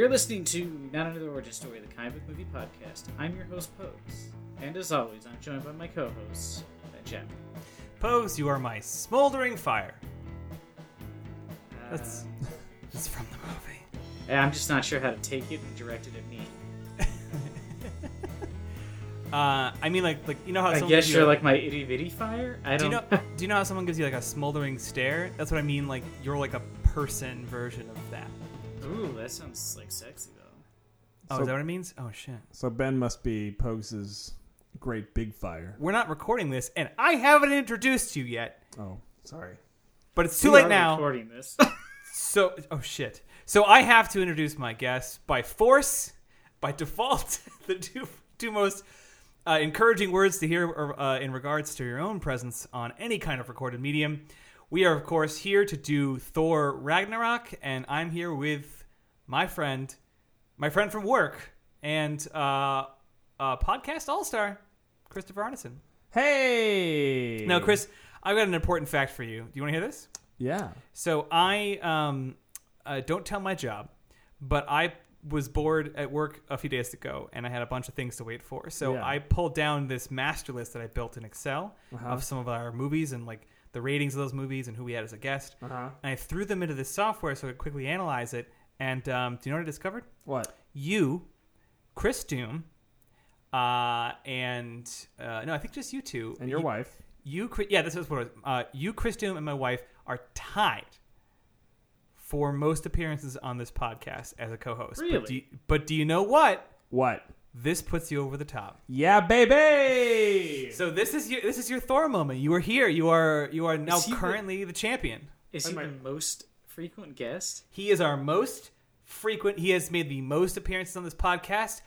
You're listening to Not Another Origin Story, the comic book movie podcast. I'm your host, Pose. And as always, I'm joined by my co hosts, Ben Chapman. Pose, you are my smoldering fire. That's Um, that's from the movie. I'm just not sure how to take it and direct it at me. Uh, I mean, like, like you know how I guess gives you you're a- like my itty bitty fire? I Do don't you know? do you know how someone gives you like a smoldering stare? That's what I mean. Like you're like a person version of that. Ooh, that sounds like sexy, though. Oh, So- is that what it means? Oh shit. So Ben must be Pogues' great big fire. We're not recording this, and I haven't introduced you yet. Oh, sorry. But it's too We late are now. recording this. So, oh shit. So I have to introduce my guests by force, by default. the two two most uh, encouraging words to hear uh, in regards to your own presence on any kind of recorded medium. We are, of course, here to do Thor Ragnarok, and I'm here with my friend, my friend from work, and uh, uh, podcast all star, Christopher Arneson. Hey. Now, Chris, I've got an important fact for you. Do you want to hear this? Yeah. So I um, uh, don't tell my job, but I was bored at work a few days ago, and I had a bunch of things to wait for. So Yeah. I pulled down this master list that I built in Excel Uh-huh. of some of our movies and like the ratings of those movies and who we had as a guest. Uh huh. And I threw them into this software so I could quickly analyze it. And um, do you know what I discovered? What? You, Chris Doom, uh, and uh, no, I think just you two. And your you, wife? you, Chris- yeah, this is what it was. Uh, you, Chris Doom, and my wife are tied for most appearances on this podcast as a co-host. Really? But do you, but do you know what? What? This puts you over the top. Yeah, baby. So this is your this is your Thor moment. You are here. You are you are now Is he the- currently the champion. Is he Am I- the most frequent guest? He is our most frequent. He has made the most appearances on this podcast.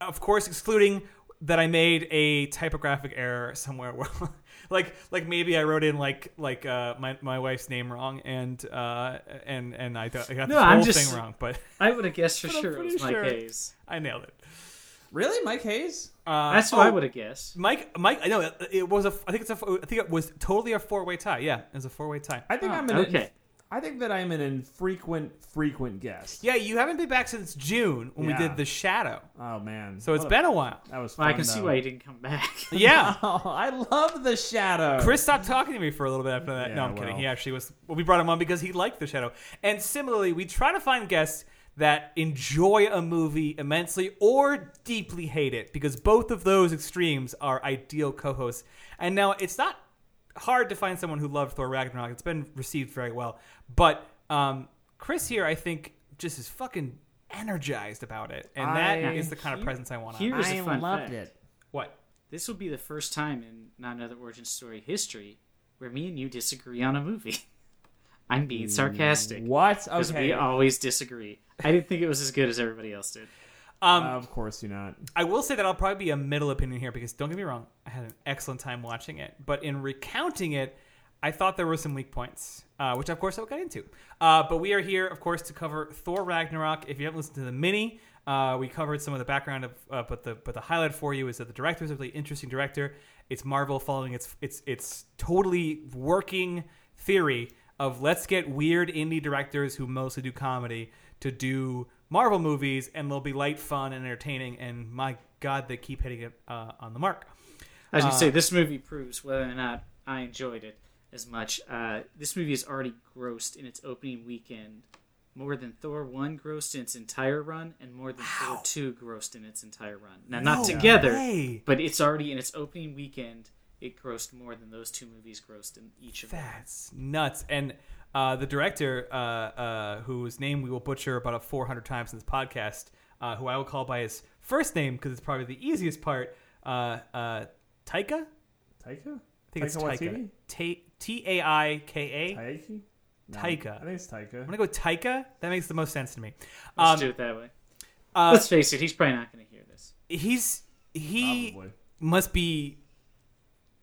Of course, excluding that I made a typographic error somewhere. Where, like, like maybe I wrote in like like uh, my my wife's name wrong, and uh, and and I, got- I got No, the I'm whole just- thing wrong, but I would have guessed for sure it was Mike sure. Hayes. I nailed it. Really, Mike Hayes? Uh, That's what I oh, would have guessed. Mike, Mike, I know it- it was a. I think it's a. I think it was totally a four way tie. Yeah, it was a four way tie. I think Oh, I'm an. okay. I think that I'm an infrequent, frequent guest. Yeah, you haven't been back since June when we Yeah. did the Shadow. Oh man. So it's What been a while. That was. Well, I can see though. why you didn't come back. Yeah. Oh, I love the shadow. Chris stopped talking to me for a little bit after that. no, Yeah, I'm kidding. well. He actually was. Well, we brought him on because he liked the Shadow. And similarly, we try to find guests that enjoy a movie immensely or deeply hate it because both of those extremes are ideal co-hosts. And now it's not hard to find someone who loved Thor Ragnarok. It's been received very well, but um, Chris here, I think, just is fucking energized about it, and that I- is the kind of Here- presence I want. on. Here's I a fun loved fact. it. What? This will be the first time in Not Another Origin Story history where me and you disagree on a movie. I'm being sarcastic. What? Because Okay. we always disagree. I didn't think it was as good as everybody else did. Um, of course you're not. I will say that I'll probably be a middle opinion here because don't get me wrong, I had an excellent time watching it, but in recounting it, I thought there were some weak points, uh, which of course I'll get into. Uh, but we are here, of course, to cover Thor Ragnarok. If you haven't listened to the mini, uh, we covered some of the background of, uh, but the but the highlight for you is that the director is a really interesting director. It's Marvel following its its its totally working theory of let's get weird indie directors who mostly do comedy to do Marvel movies, and they'll be light, fun, and entertaining. And my God, they keep hitting it uh, on the mark. As you going Uh, say, this movie proves whether or not I enjoyed it as much. Uh, this movie has already grossed in its opening weekend more than Thor 1 grossed in its entire run, and more than Thor 2 grossed in its entire run. Now, not together, way. but it's already in its opening weekend. It grossed more than those two movies grossed in each of them. That's nuts. And uh, the director, uh, uh, whose name we will butcher about a 400 times in this podcast, uh, who I will call by his first name because it's probably the easiest part, uh, uh, Taika? I Taika? think it's Taika Taika. Waititi? Ta- T A I K A. Taiki? No, Taika. I think it's Taika. I'm gonna go Taika. That makes the most sense to me. Let's Um, do it that way. uh, Let's face it, he's probably not going to hear this. he's he Probably. must be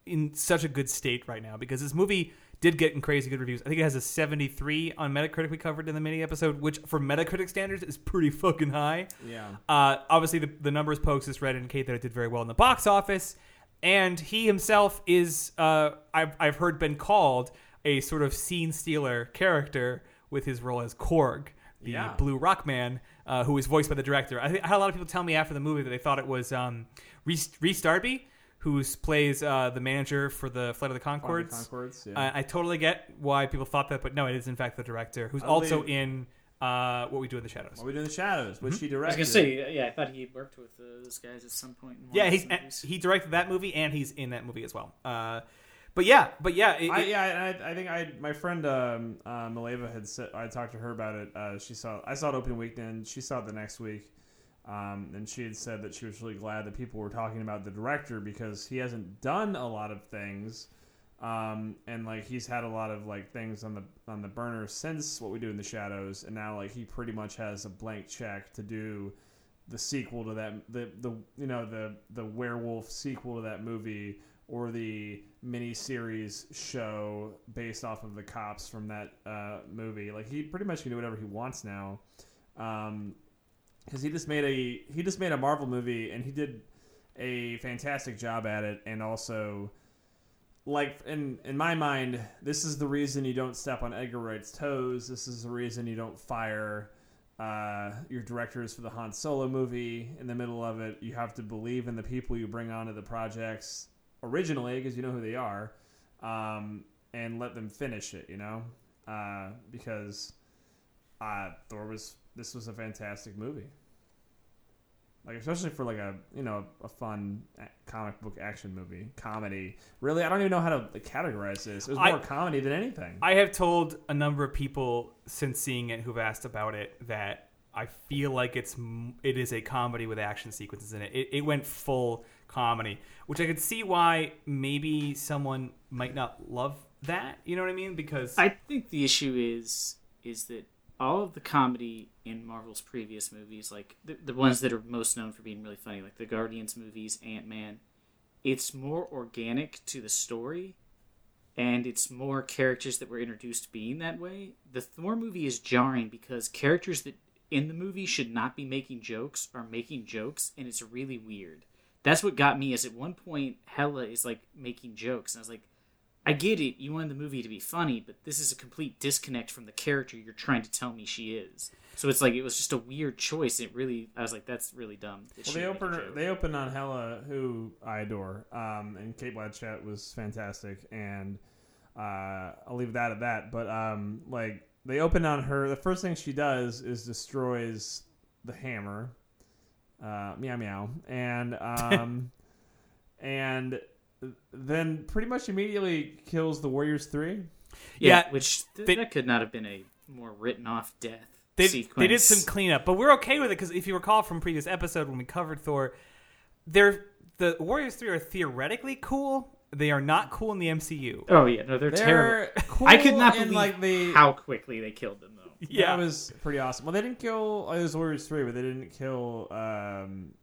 in such a good state right now because this movie did get in crazy good reviews. I think it has a 73 on Metacritic we covered in the mini episode, which for Metacritic standards is pretty fucking high. Yeah. Uh, obviously, the, the numbers pokes this read indicate that it did very well in the box office, and he himself is uh, I've I've heard been called a sort of scene stealer character with his role as Korg, the Yeah. Blue Rock Man, uh, who was voiced by the director. I, I had a lot of people tell me after the movie that they thought it was um, Reese, Rhys Darby, who plays uh, the manager for the Flight of the Conchords. Conchords, yeah. I, I totally get why people thought that, but no, it is in fact the director, who's I also in uh, What We Do in the Shadows. what we do in the shadows, which he I was directed. gonna say, yeah, I thought he worked with uh, those guys at some point. In Yeah, he's he directed that movie and he's in that movie as well. Uh, but yeah, but yeah, it, I, yeah, I, I think I my friend um, uh, Maleva had said I talked to her about it. Uh, she saw I saw it opening weekend. She saw it the next week, um, and she had said that she was really glad that people were talking about the director because he hasn't done a lot of things, um, and like he's had a lot of like things on the on the burner since what we do in the shadows, and now like he pretty much has a blank check to do the sequel to that the the you know the the werewolf sequel to that movie or the mini series show based off of the cops from that uh, movie. Like he pretty much can do whatever he wants now, um because he just made a he just made a Marvel movie and he did a fantastic job at it. And also, like in in my mind, this is the reason you don't step on Edgar Wright's toes. This is the reason you don't fire. Uh, your directors for the Han Solo movie in the middle of it. You have to believe in the people you bring onto the projects originally because you know who they are, um, and let them finish it. You know, uh, because uh, Thor was this was a fantastic movie. Like especially for like a you know a fun comic book action movie comedy. Really, I don't even know how to like, categorize this. It was I- more comedy than anything. I have told a number of people since seeing it who've asked about it that I feel like it's it is a comedy with action sequences in it. It, it went full comedy, which I could see why maybe someone might not love that. You know what I mean? Because I think the issue is is that all of the comedy in Marvel's previous movies, like the, the ones that are most known for being really funny, like the Guardians movies, Ant Man, it's more organic to the story, and it's more characters that were introduced being that way. The Thor movie is jarring because characters that in the movie should not be making jokes are making jokes, and it's really weird. That's what got me. Is at one point Hela is like making jokes, and I was like, I get it. You wanted the movie to be funny, but this is a complete disconnect from the character you're trying to tell me she is. So it's like it was just a weird choice. It really, I was like, that's really dumb. that Well, they opened they opened on Hela, who I adore, um, and Cate Blanchett was fantastic, and uh, I'll leave that at that. But um, like they opened on her, the first thing she does is destroys the hammer, uh, meow meow, and um, and then pretty much immediately kills the Warriors Three. yeah, Yeah, which th- they- that could not have been a more written off death they, sequence. they did some cleanup, but we're okay with it because if you recall from previous episode when we covered Thor, they're the Warriors Three are theoretically cool. They are not cool in the MCU. Oh yeah, no, they're, terrible. They're cool I could not believe like the how quickly they killed them though. Yeah, that was pretty awesome. Well, they didn't kill. Oh, it was Warriors three, but they didn't kill um,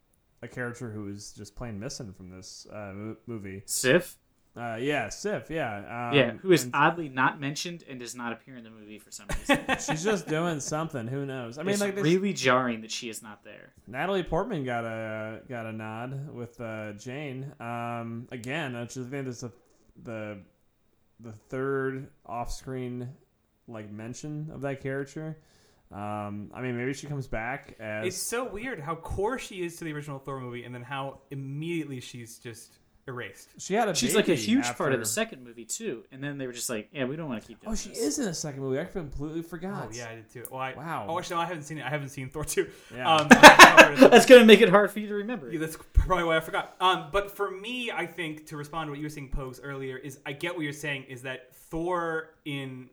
a character who is just plain missing from this uh, movie. Sif, Uh, yeah, Sif. Yeah, um, yeah, who is and oddly not mentioned and does not appear in the movie for some reason. she's just doing something. Who knows? I mean, it's like this, really jarring that she is not there. Natalie Portman got a got a nod with uh, Jane. Um, again, I think is the the the third off screen like mention of that character. Um, I mean, maybe she comes back as it's so weird how core she is to the original Thor movie, and then how immediately she's just erased. she had a. She's like a baby huge part of after- the second movie too, and then they were just like, "Yeah, we don't want to keep doing Oh, she this." is in a second movie. I completely forgot. Oh yeah, I did too. Well, I, Wow. Oh, actually, no, I haven't seen it. I haven't seen Thor two. Yeah. Um, That's gonna make it hard for you to remember. that's probably why I forgot. Um, but for me, I think to respond to what you were saying, Pose earlier, is I get what you're saying. Is that Thor in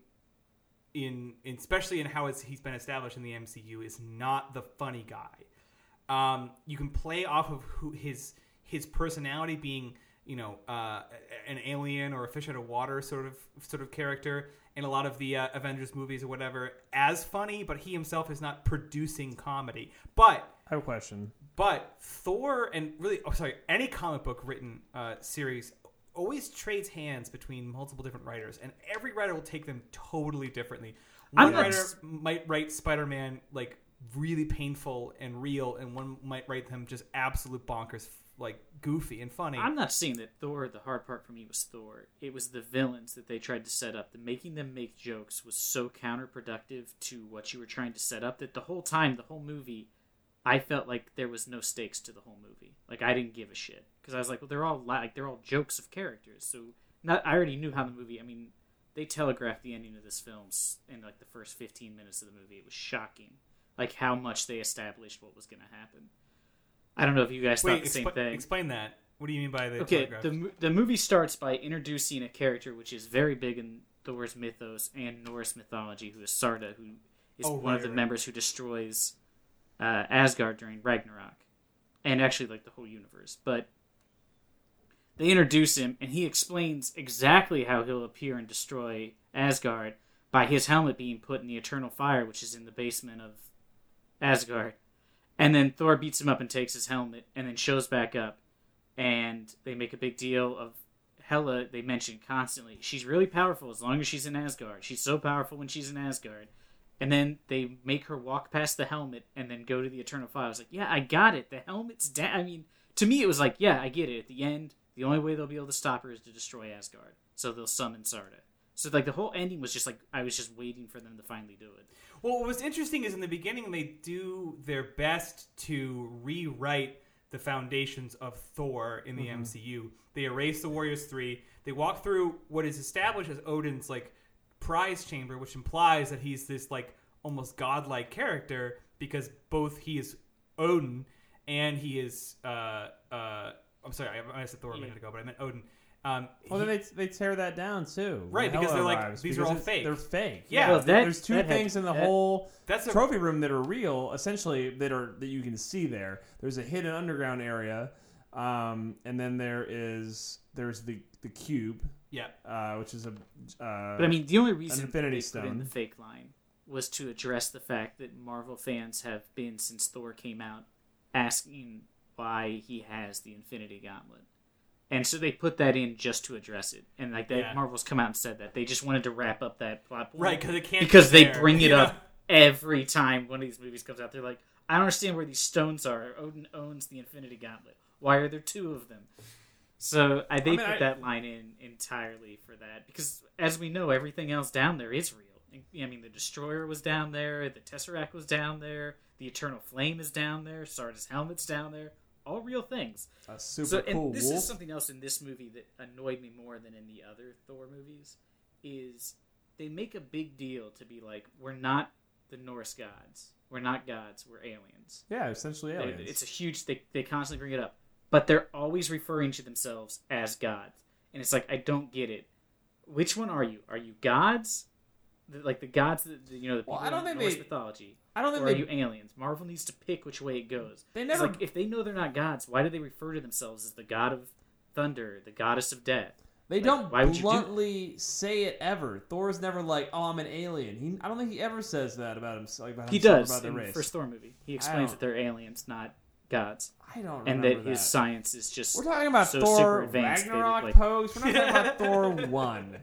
in, in especially in how it's, he's been established in the MCU is not the funny guy. Um, you can play off of who his his personality being you know uh, an alien or a fish out of water sort of sort of character in a lot of the uh, Avengers movies or whatever as funny, but he himself is not producing comedy. But I have a question. but Thor and really, oh sorry, any comic book written uh, series always trades hands between multiple different writers, and every writer will take them totally differently. I'm One writer s- might write Spider-Man like really painful and real, and one might write them just absolute bonkers like goofy and funny. I'm not saying that Thor. The hard part for me was Thor. It was the villains that they tried to set up. The making them make jokes was so counterproductive to what you were trying to set up that the whole time, the whole movie, I felt like there was no stakes to the whole movie. Like I didn't give a shit because I was like, well, they're all like they're all jokes of characters. So not I already knew how the movie. I mean, they telegraphed the ending of this film in like the first 15 minutes of the movie. It was shocking, like how much they established what was going to happen. I don't know if you guys thought Wait, the same thing. explain that. What do you mean by the Okay, the the movie starts by introducing a character which is very big in Thor's mythos and Norse mythology, who is Surtur, who is Oh, one right, of the right. members who destroys uh, Asgard during Ragnarok, and actually like the whole universe. But they introduce him, and he explains exactly how he'll appear and destroy Asgard by his helmet being put in the eternal fire, which is in the basement of Asgard. And then Thor beats him up and takes his helmet, and then shows back up and they make a big deal of Hela. They mention constantly she's really powerful as long as she's in Asgard. She's so powerful when she's in Asgard. And then they make her walk past the helmet and then go to the Eternal Fire. I was like, yeah, I got it. The helmet's down. I mean, to me, it was like, yeah, I get it. At the end, the only way they'll be able to stop her is to destroy Asgard. So they'll summon Surtur. So like the whole ending was just like I was just waiting for them to finally do it. Well, what was interesting is in the beginning they do their best to rewrite the foundations of Thor in the mm-hmm. MCU. They erase the Warriors 3. They walk through what is established as Odin's like prize chamber, which implies that he's this like almost godlike character because both he is Odin and he is uh uh I'm sorry, I, I said Thor a minute ago, but I meant Odin. Um, Well, he- then they, they tear that down too. Right, because Hela they're like, arrives, these are because all it's- fake. They're fake. Yeah. Well, that- there's two that had- things in the that- whole That's a- trophy room that are real, essentially that are that you can see there. There's a hidden underground area, um, and then there is there's the the cube, yeah. uh, which is a. Uh, But I mean, the only reason Infinity they put in the Stone. fake line was to address the fact that Marvel fans have been since Thor came out asking why he has the Infinity Gauntlet, and so they put that in just to address it. And like that, Yeah. Marvel's come out and said that they just wanted to wrap up that plot point, Right, because it can't because be they there, bring it you know? up every time one of these movies comes out. They're like, I don't understand where these stones are. Odin owns the Infinity Gauntlet. Why are there two of them? So I, they mean, put I- that line in entirely for that because, as we know, everything else down there is real. I mean, the Destroyer was down there, the Tesseract was down there, the Eternal Flame is down there, Surtur's helmet's down there. All real things. a super So, cool and this wolf. is something else in this movie that annoyed me more than in the other Thor movies. Is they make a big deal to be like, we're not the Norse gods. We're not gods. We're aliens. yeah, essentially They- aliens. It's a huge. They they constantly bring it up, but they're always referring to themselves as gods, and it's like I don't get it. Which one are you? Are you gods? The, like the gods, that you know, the people Well, I don't in think Norse they- mythology, I don't or think are you aliens? Marvel needs to pick which way it goes. They never- like if they know they're not gods, why do they refer to themselves as the god of thunder, the goddess of death? They Like, don't why would you do- bluntly say it ever. Thor's never like, "Oh, I'm an alien." He, I don't think he ever says that about himself. About He himself, does about the in the race. first Thor movie. He explains that they're aliens, not gods, I don't and remember that his science is just. We're talking about so Thor super advanced, they look Ragnarok like- pose. We're not talking about Thor one.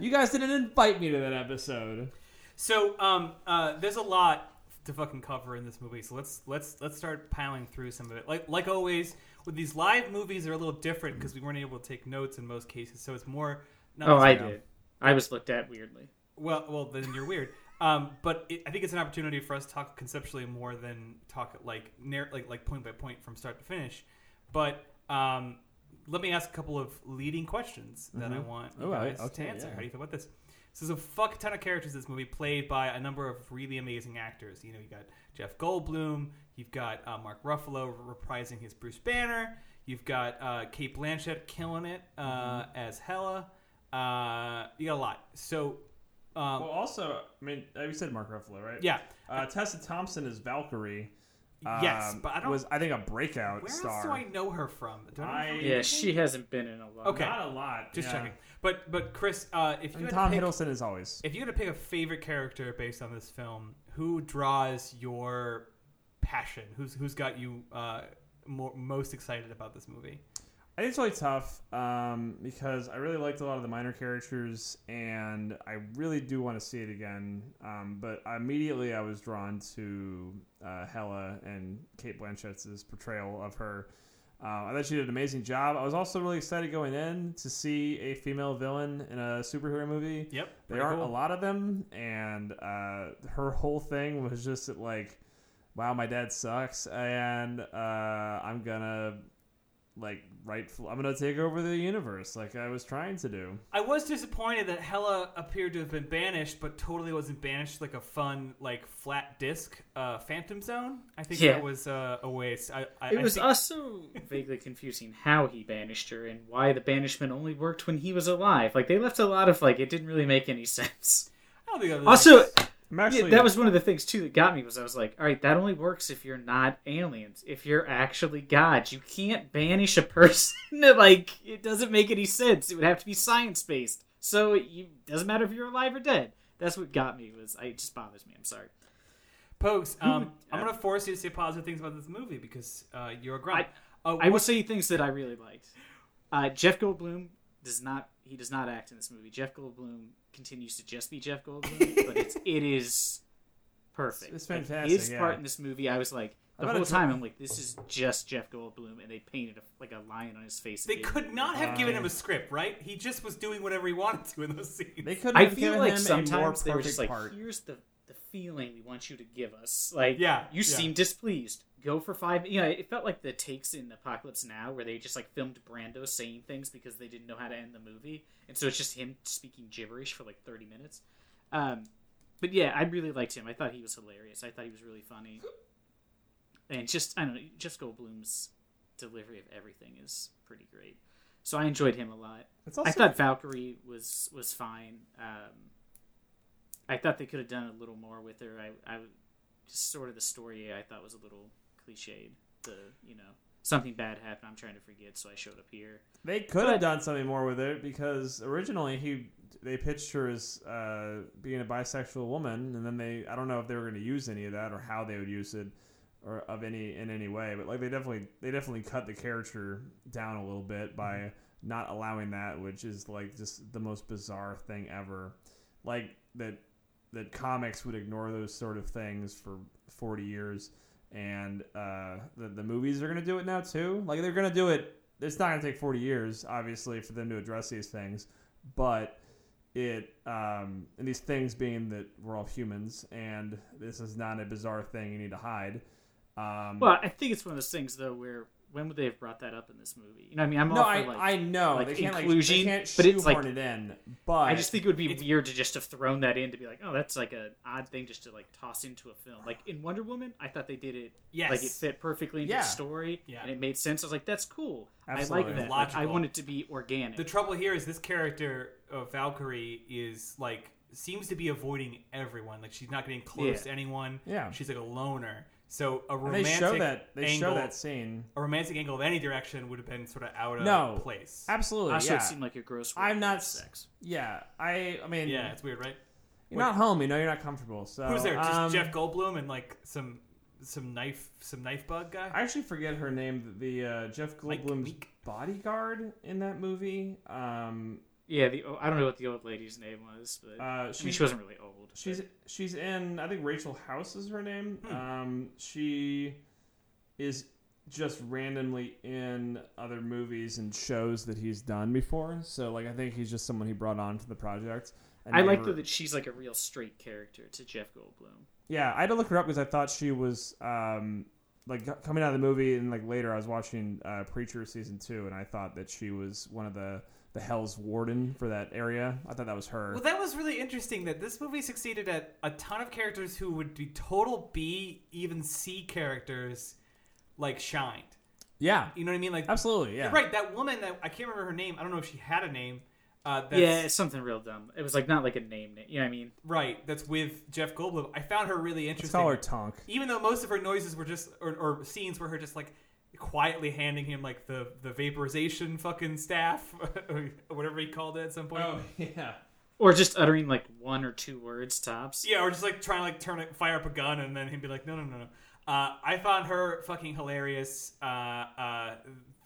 You guys didn't invite me to that episode. So, um, uh, there's a lot to fucking cover in this movie. So let's let's let's start piling through some of it. Like like always with these live movies, they're a little different because we weren't able to take notes in most cases. So it's more. Not Oh, I did. I was looked at weirdly. Well, well, then you're weird. Um, but it, I think it's an opportunity for us to talk conceptually more than talk like narr- like like point by point from start to finish. But um, let me ask a couple of leading questions that I want you Oh, guys okay, to answer. yeah. How do you feel about this? So there's a fuck ton of characters in this movie, played by a number of really amazing actors. You know, you got Jeff Goldblum, you've got uh, Mark Ruffalo reprising his Bruce Banner, you've got uh, Cate Blanchett killing it uh, Mm-hmm. as Hela. Uh, you got a lot. So. Um, Well, also, I mean, uh, you said Mark Ruffalo, right? yeah. Uh, Tessa Thompson is Valkyrie. Yes, um, but I don't- was I think a breakout Where star. else do I know her from? Do I know her I- from Yeah, anything? she hasn't been in a lot. Okay. Not a lot. Just yeah. checking. But but Chris, uh, if you And had Tom to pick, Hiddleston is always. if you had to pick a favorite character based on this film, who draws your passion? Who's who's got you uh, more, most excited about this movie? I think it's really tough um, because I really liked a lot of the minor characters, and I really do want to see it again. Um, but immediately I was drawn to uh, Hela and Cate Blanchett's portrayal of her. Uh, I thought she did an amazing job. I was also really excited going in to see a female villain in a superhero movie. Yep. There aren't cool. a lot of them, and uh, her whole thing was just that, like, wow, my dad sucks, and uh, I'm gonna like rightful, I'm gonna take over the universe, like I was trying to do. I was disappointed that Hela appeared to have been banished, but totally wasn't banished like a fun, like flat disc, uh, Phantom Zone. I think Yeah. that was uh, a waste. I, I, It I was think- also vaguely confusing how he banished her and why the banishment only worked when he was alive. Like they left a lot of like it didn't really make any sense. I don't think that was Also, I'm yeah, that was one of the things too that got me was I was like, all right, that only works if you're not aliens. If you're actually gods, you can't banish a person. like it doesn't make any sense. It would have to be science based. So it you, doesn't matter if you're alive or dead. That's what got me. Was I, it just bothers me. I'm sorry. Pokes. Um, I'm gonna force you to say positive things about this movie because uh, you're a grunt. uh, I will say things that I really liked. Uh, Jeff Goldblum does not. He does not act in this movie. Jeff Goldblum continues to just be Jeff Goldblum, but it's it is perfect. It's Like, fantastic, his yeah. part in this movie, I was like the bet whole time. I'm like, this is just Jeff Goldblum, and they painted a, like a lion on his face. They could not have given him a script, right? He just was doing whatever he wanted to in those scenes. they could I feel given like him sometimes they were perfect just like, part. here's the the feeling we want you to give us. Like, Yeah, you yeah. seem displeased. Go for five. You know, it felt like the takes in Apocalypse Now, where they just like filmed Brando saying things because they didn't know how to end the movie, and so it's just him speaking gibberish for like thirty minutes. Um, but yeah, I really liked him. I thought he was hilarious. I thought he was really funny, and just I don't know, just Goldblum's delivery of everything is pretty great. So I enjoyed him a lot. Also I thought Valkyrie was was fine. Um, I thought they could have done a little more with her. I, I just sort of the story I thought was a little cliched. The you know something bad happened. I'm trying to forget, so I showed up here. They could But- have done something more with it because originally he they pitched her as uh, being a bisexual woman, and then they I don't know if they were going to use any of that or how they would use it or of any in any way, but like they definitely they definitely cut the character down a little bit by not allowing that, which is like just the most bizarre thing ever. Like that that comics would ignore those sort of things for 40 years and uh, the, the movies are to do it now too. Like they're to do it it's not to take 40 years obviously for them to address these things but it um, and these things being that we're all humans and this is not a bizarre thing you need to hide um, Well, I think it's one of those things though where when would they have brought that up in this movie? You know, I mean, I'm no all for I, like. I know like they can't inclusion, like but it's like- it in but I just think it would be weird to just have thrown that in to be like, oh, that's like an odd thing just to like toss into a film. Like in Wonder Woman, I thought they did it Yes. like it fit perfectly into Yeah. the story Yeah. and it made sense. I was like, that's cool. I like that. Like, I want it to be organic. The trouble here is this character of Valkyrie is like seems to be avoiding everyone. Like she's not getting close Yeah. to anyone. Yeah. she's like a loner. So a and romantic they show that they angle, show that scene a romantic angle of any direction would have been sort of out of No. place. absolutely also, yeah it seemed like a gross. I'm not for sex. yeah I I mean Yeah, it's weird, right? You're not home. You know you're not comfortable. So Who's there? Just um, Jeff Goldblum and like some some knife some knife bug guy. I actually forget her name. The uh, Jeff Mike Goldblum's Miek? bodyguard in that movie. Um, Yeah, the I don't know what the old lady's name was, but uh, I mean, she wasn't really old. she's but- she's in. I think Rachel House is her name. Hmm. Um, she is just randomly in other movies and shows that he's done before. So like I think he's just someone he brought on to the project. and I like never- though that she's like a real straight character to Jeff Goldblum. Yeah, I had to look her up because I thought she was um, like coming out of the movie, and like later I was watching uh, Preacher season two, and I thought that she was one of the the Hell's Warden for that area. I thought that was her. Well, that was really interesting that this movie succeeded at a ton of characters who would be total B, even C characters, like shined. yeah, You know what I mean? Like, absolutely. Yeah, right. That woman, that I can't remember her name. I don't know if she had a name. Uh, that's, yeah, it's something real dumb. It was like not like a name. name. You know what I mean? right. That's with Jeff Goldblum. I found her really Let's interesting. call her Tonk. Even though most of her noises were just, or, or scenes were her just like quietly handing him like the the vaporization fucking staff, or whatever he called it at some point. Oh, yeah. Or just uttering like one or two words tops. Yeah, or just like trying to like turn it, fire up a gun, and then he'd be like, no, no, no, no. Uh, I found her fucking hilarious. Uh, uh,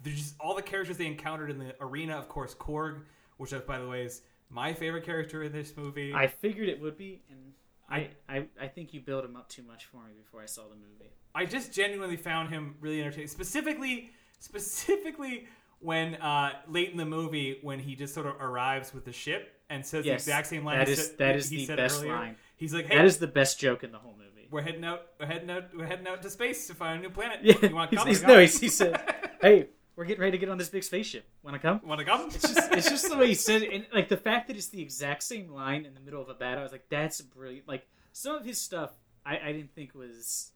there's just all the characters they encountered in the arena. Of course, Korg, which uh, by the way is my favorite character in this movie. I figured it would be, and I, I, I think you built him up too much for me before I saw the movie. I just genuinely found him really entertaining. Specifically, specifically when uh, late in the movie when he just sort of arrives with the ship and says Yes, the exact same line. that he is- said- that is he the best earlier. line. He's like, "Hey, That is the best joke in the whole movie. we're heading out. We're heading out. We're heading out to space to find a new planet. Yeah, you want to he's, come? he's, no, he's, he said, "Hey, we're getting ready to get on this big spaceship. Want to come?" want to come? It's just, it's just the way he said it, and like the fact that it's the exact same line in the middle of a battle. I was like, "That's brilliant." Like some of his stuff, I, I didn't think was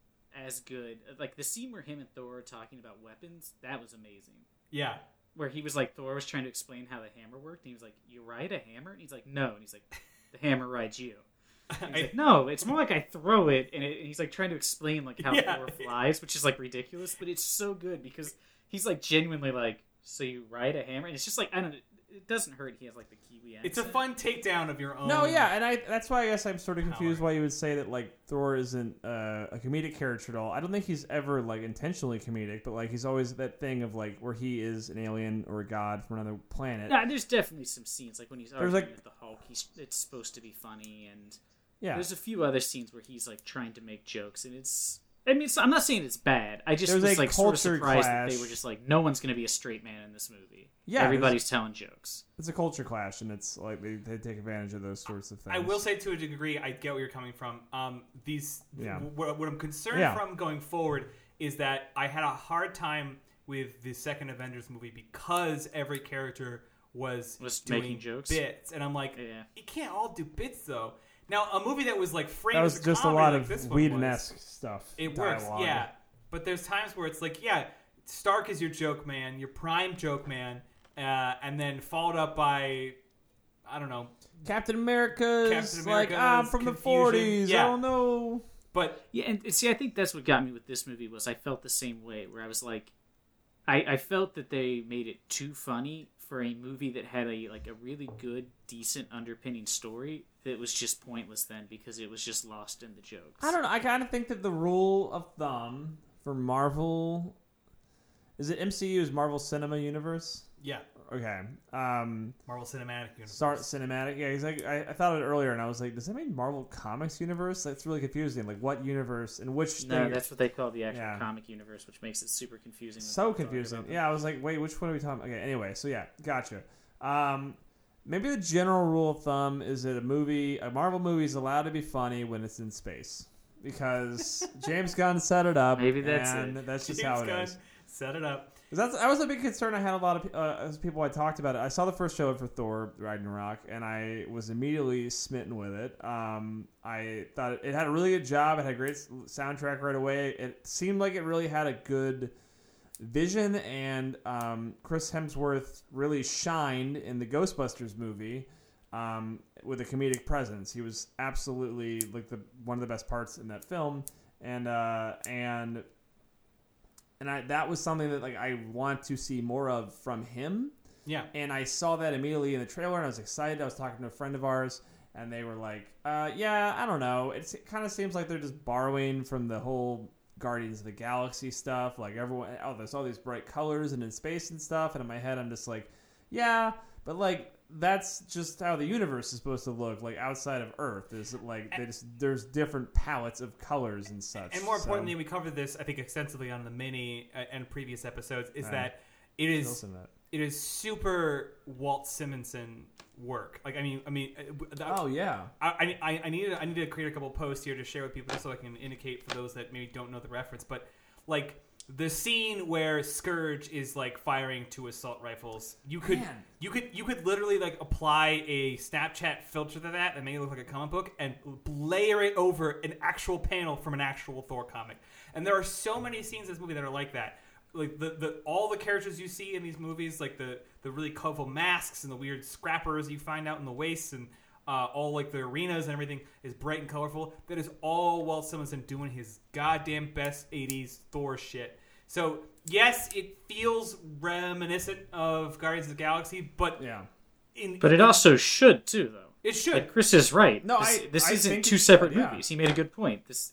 as good. Like the scene where him and Thor are talking about weapons, that was amazing. yeah. Where he was like, Thor was trying to explain how the hammer worked, and he was like, "You ride a hammer?" And he's like, "No," and he's like, "The hammer rides you." And he's I- like, no, it's more like I throw it, and, it, and he's like trying to explain like how Yeah. Thor flies, which is like ridiculous, but it's so good because he's like genuinely like, so you ride a hammer, and it's just like I don't, it doesn't hurt. He has like the Kiwi accent. it's a fun takedown of your own. No, yeah, and I that's why I guess I'm sort of confused Power. why you would say that like Thor isn't uh, a comedic character at all. I don't think he's ever like intentionally comedic, but like he's always that thing of like where he is an alien or a god from another planet. Nah, there's definitely some scenes like when he's arguing like- with the Hulk. He's it's supposed to be funny, and yeah, there's a few other scenes where he's like trying to make jokes, and it's. I mean, it's, I'm not saying it's bad. I just There's was like sort of culture surprised that they were just like, no one's going to be a straight man in this movie. Yeah, everybody's telling jokes. it's a culture clash, and it's like they, they take advantage of those sorts of things. I will say to a degree, I get where you're coming from. Um, these, Yeah. what, what I'm concerned Yeah. from going forward is that I had a hard time with the second Avengers movie because every character was Was doing making jokes? bits, and I'm like, Yeah. you can't all do bits though. Now, a movie that was like framed that as was a just a lot like of this one Whedon esque stuff. It works, dialogue. yeah. But there's times where it's like, yeah, Stark is your joke man, your prime joke man, uh, and then followed up by, I don't know, Captain America's Captain like America's I'm from the 40s. Yeah. I don't know. but Yeah, and and see, I think that's what got me with this movie was I felt the same way, where I was like, I, I felt that they made it too funny for a movie that had a like a really good, decent underpinning story that was just pointless then because it was just lost in the jokes. I don't know. I kind of think that the rule of thumb for Marvel is it MCU's Marvel Cinema Universe. yeah, Okay. Um, Marvel Cinematic Universe. start cinematic. Yeah, 'cause I, I, I thought it earlier, and I was like, does that mean Marvel Comics Universe? That's really confusing. Like, what universe and which No, thing? that's what they call the actual Yeah. comic universe, which makes it super confusing. so confusing. Yeah, I was like, wait, which one are we talking? Okay, anyway, so yeah, gotcha. Um, maybe the general rule of thumb is that a movie, a Marvel movie, is allowed to be funny when it's in space because James Gunn set it up. Maybe that's and it. That's just James how it Gunn is. set it up. That's that was a big concern I had. A lot of uh, as people I talked about it. I saw the first trailer for Thor Ragnarok, and I was immediately smitten with it. Um, I thought it had a really good job. It had a great soundtrack right away. It seemed like it really had a good vision, and um, Chris Hemsworth really shined in the Ghostbusters movie um, with a comedic presence. He was absolutely like the one of the best parts in that film, and uh, and and I, that was something that like I want to see more of from him. Yeah, And I saw that immediately in the trailer, and I was excited. I was talking to a friend of ours, and they were like, uh, "Yeah, I don't know. It's, it kind of seems like they're just borrowing from the whole Guardians of the Galaxy stuff. Like everyone, oh, there's all these bright colors and in space and stuff." And in my head, I'm just like, "Yeah, but like." That's just how the universe is supposed to look, like outside of Earth. Is it like just, there's different palettes of colors and such. and more so- importantly, we covered this I think extensively on the mini uh, and previous episodes. Is Right. that it is that. it is super Walt Simonson work. Like I mean, I mean, uh, the- Oh yeah, I, I, I needed I need to create a couple posts here to share with people just so I can indicate for those that maybe don't know the reference. But like the scene where Scourge is like firing two assault rifles, you could Man. you could you could literally like apply a Snapchat filter to that and make it look like a comic book and layer it over an actual panel from an actual Thor comic. And there are so many scenes in this movie that are like that. Like the, the all the characters you see in these movies, like the the really colorful masks and the weird scrappers you find out in the wastes and uh, all like the arenas and everything is bright and colorful. That is all Walt Simonson doing his goddamn best '80s Thor shit. So yes, it feels reminiscent of Guardians of the Galaxy, but yeah. in But it also should too, though. it should. Like Chris is right. No, this, I- this I isn't two separate should, yeah. movies. He made a good point. This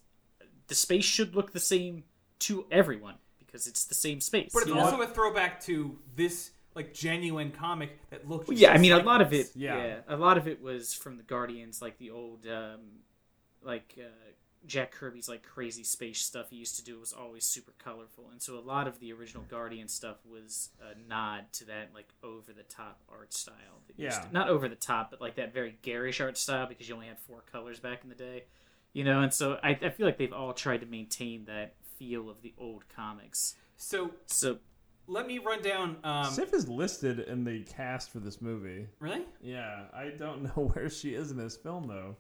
the space should look the same to everyone because it's the same space. but it's you know? also a throwback to this like genuine comic that looked. Well, yeah, I mean, like a lot of it. Yeah. Yeah. a lot of it was from the Guardians, like the old, um, like uh, Jack Kirby's like crazy space stuff he used to do was always super colorful, and so a lot of the original Guardian stuff was a nod to that like over the top art style. that used Yeah. to- not over the top, but like that very garish art style because you only had four colors back in the day, you know. And so I, I feel like they've all tried to maintain that feel of the old comics. So So let me run down. Um, Sif is listed in the cast for this movie. really? Yeah, I don't know where she is in this film though.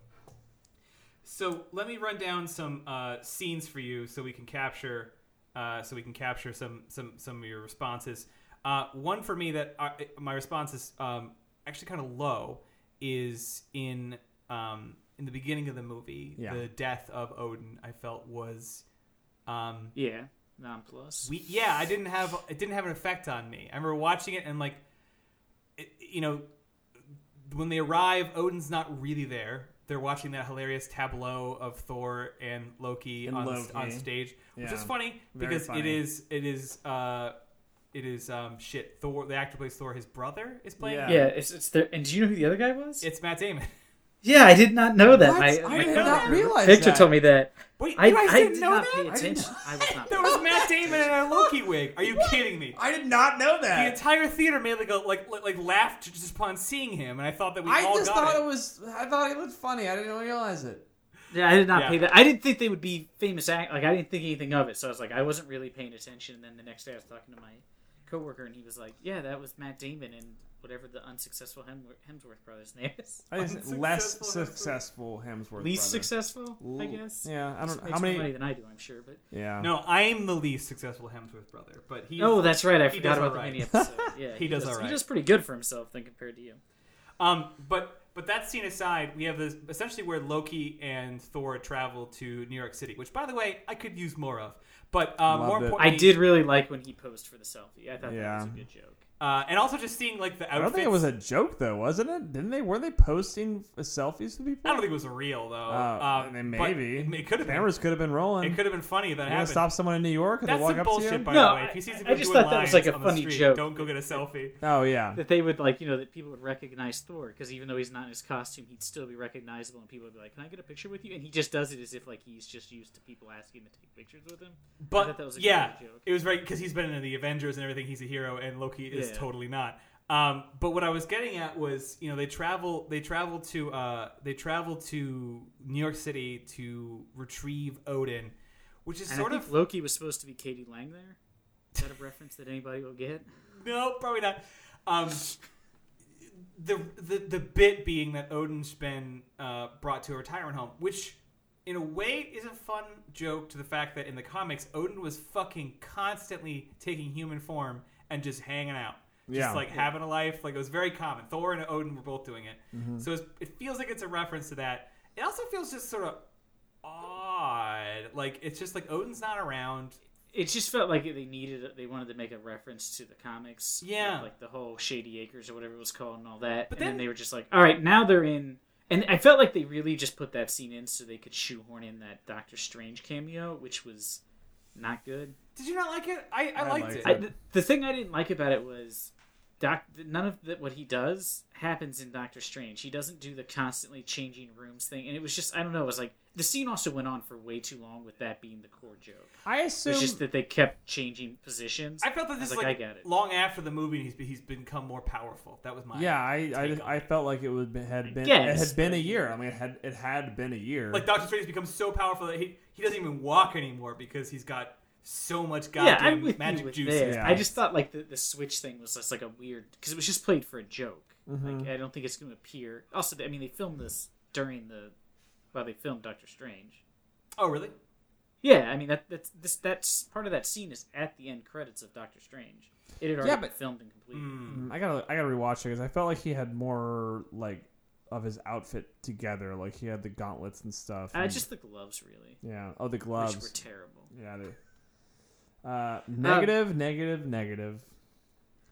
So let me run down some uh, scenes for you, so we can capture, uh, so we can capture some some some of your responses. Uh, one for me that uh, my response is um, actually kind of low is in um, in the beginning of the movie. Yeah. The death of Odin, I felt was. Um, yeah, nonplus. we yeah i didn't have it didn't have an effect on me i remember watching it and like it, you know when they arrive odin's not really there they're watching that hilarious tableau of thor and loki, And on, Loki. on stage which Yeah. is funny Very because funny. it is it is uh it is um shit thor the actor plays thor his brother is playing Yeah. yeah, it's it's there. And do you know who the other guy was? it's matt damon yeah, I did not know that. What? My, I my did not realize Victor that. told me that. wait I, you guys I didn't did know not that pay I attention. I was not. that was matt damon in a loki wig are you kidding me I did not know that. the entire theater made like a like like, like laughed just upon seeing him, and I thought that we I all just thought it. it was. I thought it looked funny. I didn't realize it. Yeah, I did not Yeah. pay that. I didn't think they would be famous act. Like I didn't think anything of it. So I was like, I wasn't really paying attention. And then the next day, I was talking to my coworker, and he was like, "Yeah, that was Matt Damon and whatever the unsuccessful Hem- Hemsworth brothers' name is. I just Unsuccessful less Hemsworth. successful Hemsworth. Least brother. successful, I guess. Yeah, I don't. makes How more many? money than I do, I'm sure. But Yeah. No, I'm the least successful Hemsworth brother, but he. oh, that's right. I forgot about alright. the mini episode. Yeah, He does alright. He does pretty good for himself, then compared to you. Um, but but that scene aside, we have this essentially where Loki and Thor travel to New York City, which by the way I could use more of. But um, more importantly, I did really like when he posed for the selfie. I thought that was a good joke. Uh, and also just seeing like the outfits. I don't think it was a joke though, wasn't it? Didn't they? Were they posting selfies to people? I don't think it was real though. Uh, um, I mean, maybe it, it could have cameras could have been rolling. It could have been funny if that You gonna happened. stop someone in New York and That's they walk some up to bullshit, you? by No, the way. If he sees I- people I just thought that was like a funny street, joke. Don't go get a selfie. Oh yeah. that they would like you know that people would recognize Thor because even though he's not in his costume, he'd still be recognizable, and people would be like, "Can I get a picture with you?" And he just does it as if like he's just used to people asking to take pictures with him. But thought that was a yeah, joke. it was right because he's been in the Avengers and everything. He's a hero, and Loki is Yeah. Totally not. Um, but what I was getting at was, you know, they travel, they travel to, uh, they travel to New York City to retrieve Odin, which is And sort of Loki was supposed to be Katie Lang there. Is that a reference that anybody will get? no, probably not. Um, the the the bit being that Odin's been uh, brought to a retirement home, which in a way is a fun joke to the fact that in the comics Odin was fucking constantly taking human form and just hanging out. Just Yeah. like having a life, like it was very common. Thor and Odin were both doing it, Mm-hmm. so it's, it feels like it's a reference to that. It also feels just sort of odd, like it's just like Odin's not around. It just felt like they needed. They wanted to make a reference to the comics. Yeah. with, like the whole Shady Acres or whatever it was called and all that. But and then, then- they were just like, "All right, now they're in." And I felt like they really just put that scene in so they could shoehorn in that Doctor Strange cameo, which was not good. Did you not like it? I, I, I liked liked it. I, the, the thing I didn't like about it was Doc. None of the, what he does happens in Doctor Strange. He doesn't do the constantly changing rooms thing, and it was just I don't know. It was like the scene also went on for way too long with that being the core joke. I assume. it's just that they kept changing positions. I felt that I this was like, like, I get it. long after the movie, he's he's become more powerful. That was my yeah, I I, on I felt like it would be, had been guess, it had been a year. I mean, it had it had been a year. like Doctor Strange has become so powerful that he he doesn't even walk anymore because he's got so much yeah, goddamn I'm magic you juice. Yeah. I just thought like the, the switch thing was just like a weird because it was just played for a joke. Mhm. Like I don't think it's going to appear. Also, I mean, they filmed this during the well, they filmed Doctor Strange. Oh really? Yeah, I mean that that's this that's part of that scene is at the end credits of Doctor Strange. It had already Yeah, been but- filmed and completed. Mm. Mm, I gotta I gotta rewatch it because I felt like he had more like of his outfit together. Like he had the gauntlets and stuff. Uh, just the gloves, really, yeah. Oh, the which gloves. were terrible. yeah. They, uh, negative, negative, negative.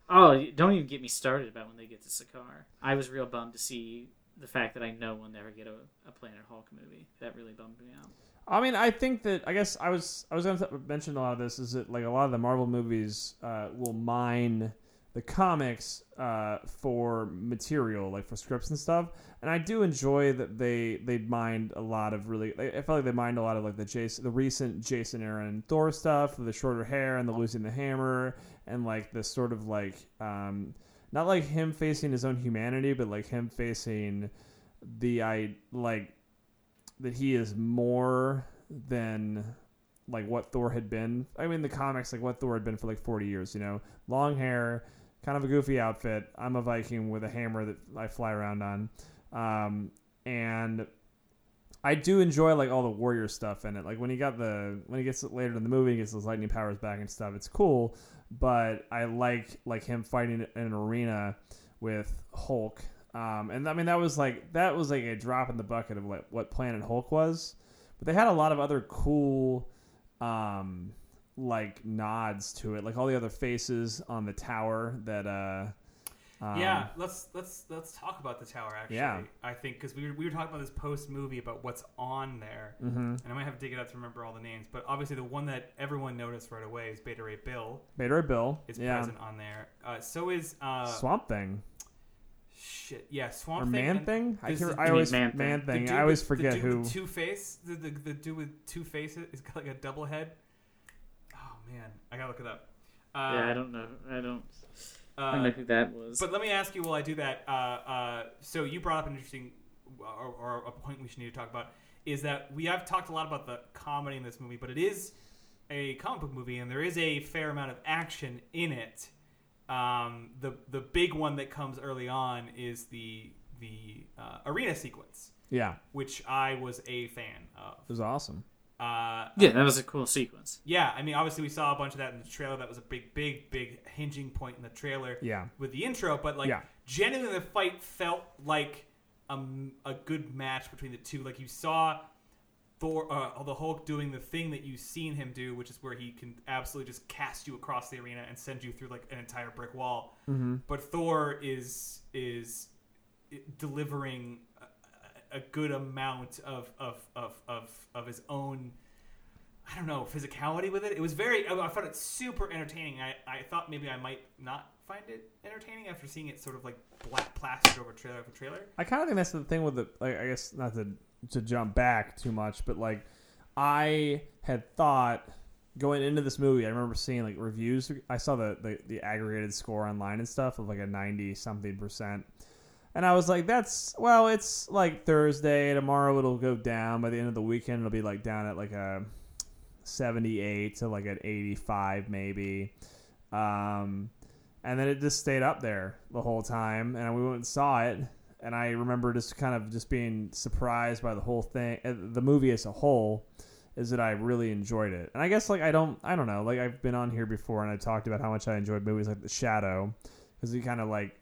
Oh, don't even get me started about when they get to Sakaar. I was real bummed to see the fact that I know we'll never get a, a Planet Hulk movie. That really bummed me out. I mean, I think that I guess I was I was going to mention a lot of this is that like a lot of the Marvel movies uh, will mine the comics uh, for material, like for scripts and stuff. And I do enjoy that they they mined a lot of really. I felt like they mined a lot of like the Jason, the recent Jason Aaron Thor stuff, the shorter hair and the losing the hammer, and like the sort of like um, not like him facing his own humanity, but like him facing the I like that he is more than like what Thor had been. I mean, the comics, like what Thor had been for like 40 years, you know, long hair, kind of a goofy outfit. I'm a Viking with a hammer that I fly around on. Um, and I do enjoy like all the warrior stuff in it. Like when he got the, when he gets later in the movie, he gets his lightning powers back and stuff. It's cool. But I like, like him fighting in an arena with Hulk. Um, and I mean, that was like, that was like a drop in the bucket of what, what Planet Hulk was. But they had a lot of other cool, um, like nods to it, like all the other faces on the tower that. uh um, yeah, let's let's let's talk about the tower. Actually, Yeah. I think because we were, we were talking about this post movie about what's on there, Mm-hmm. and I might have to dig it up to remember all the names. But obviously, the one that everyone noticed right away is Beta Ray Bill Beta Ray Bill. is yeah. present on there. Uh, so is uh, Swamp Thing shit, yeah, Swamp or Thing Man and Thing. I, hear, I always mean Man Man Thing. Thing. I always with- forget the dude who. with two face. The, the the dude with two faces. He's got like a double head. Man, I gotta look it up. Uh, yeah, I don't know. I don't. I uh, don't know who that was. But let me ask you while I do that. Uh, uh, so you brought up an interesting, or, or a point we should need to talk about is that we have talked a lot about the comedy in this movie, but it is a comic book movie, and there is a fair amount of action in it. Um, the the big one that comes early on is the the uh, arena sequence, yeah, which I was a fan of. it was awesome. Uh, yeah, that was a cool sequence. yeah, I mean, obviously we saw a bunch of that in the trailer. That was a big, big, big hinging point in the trailer Yeah, with the intro, but like Yeah. genuinely the fight felt like a, a good match between the two. Like you saw Thor, uh, the Hulk doing the thing that you've seen him do, which is where he can absolutely just cast you across the arena and send you through like an entire brick wall. mm-hmm. But Thor is is delivering a, good amount of of, of of of his own. I don't know physicality with it. It was very. I I found it super entertaining. I, I thought maybe I might not find it entertaining after seeing it sort of like black plastered over trailer after trailer. I kind of think that's the thing with the. Like, I guess not to to jump back too much, but like I had thought going into this movie, I remember seeing like reviews. I saw the the, the aggregated score online and stuff of like a ninety something percent. And I was like, that's well, it's like Thursday. Tomorrow it'll go down. By the end of the weekend, it'll be like down at like a 78 to like an 85 maybe. Um, and then it just stayed up there the whole time, and we went and saw it. And I remember just kind of just being surprised by the whole thing, uh, the movie as a whole, is that I really enjoyed it. And I guess like I don't, I don't know, like I've been on here before and I talked about how much I enjoyed movies like The Shadow, because he kind of like,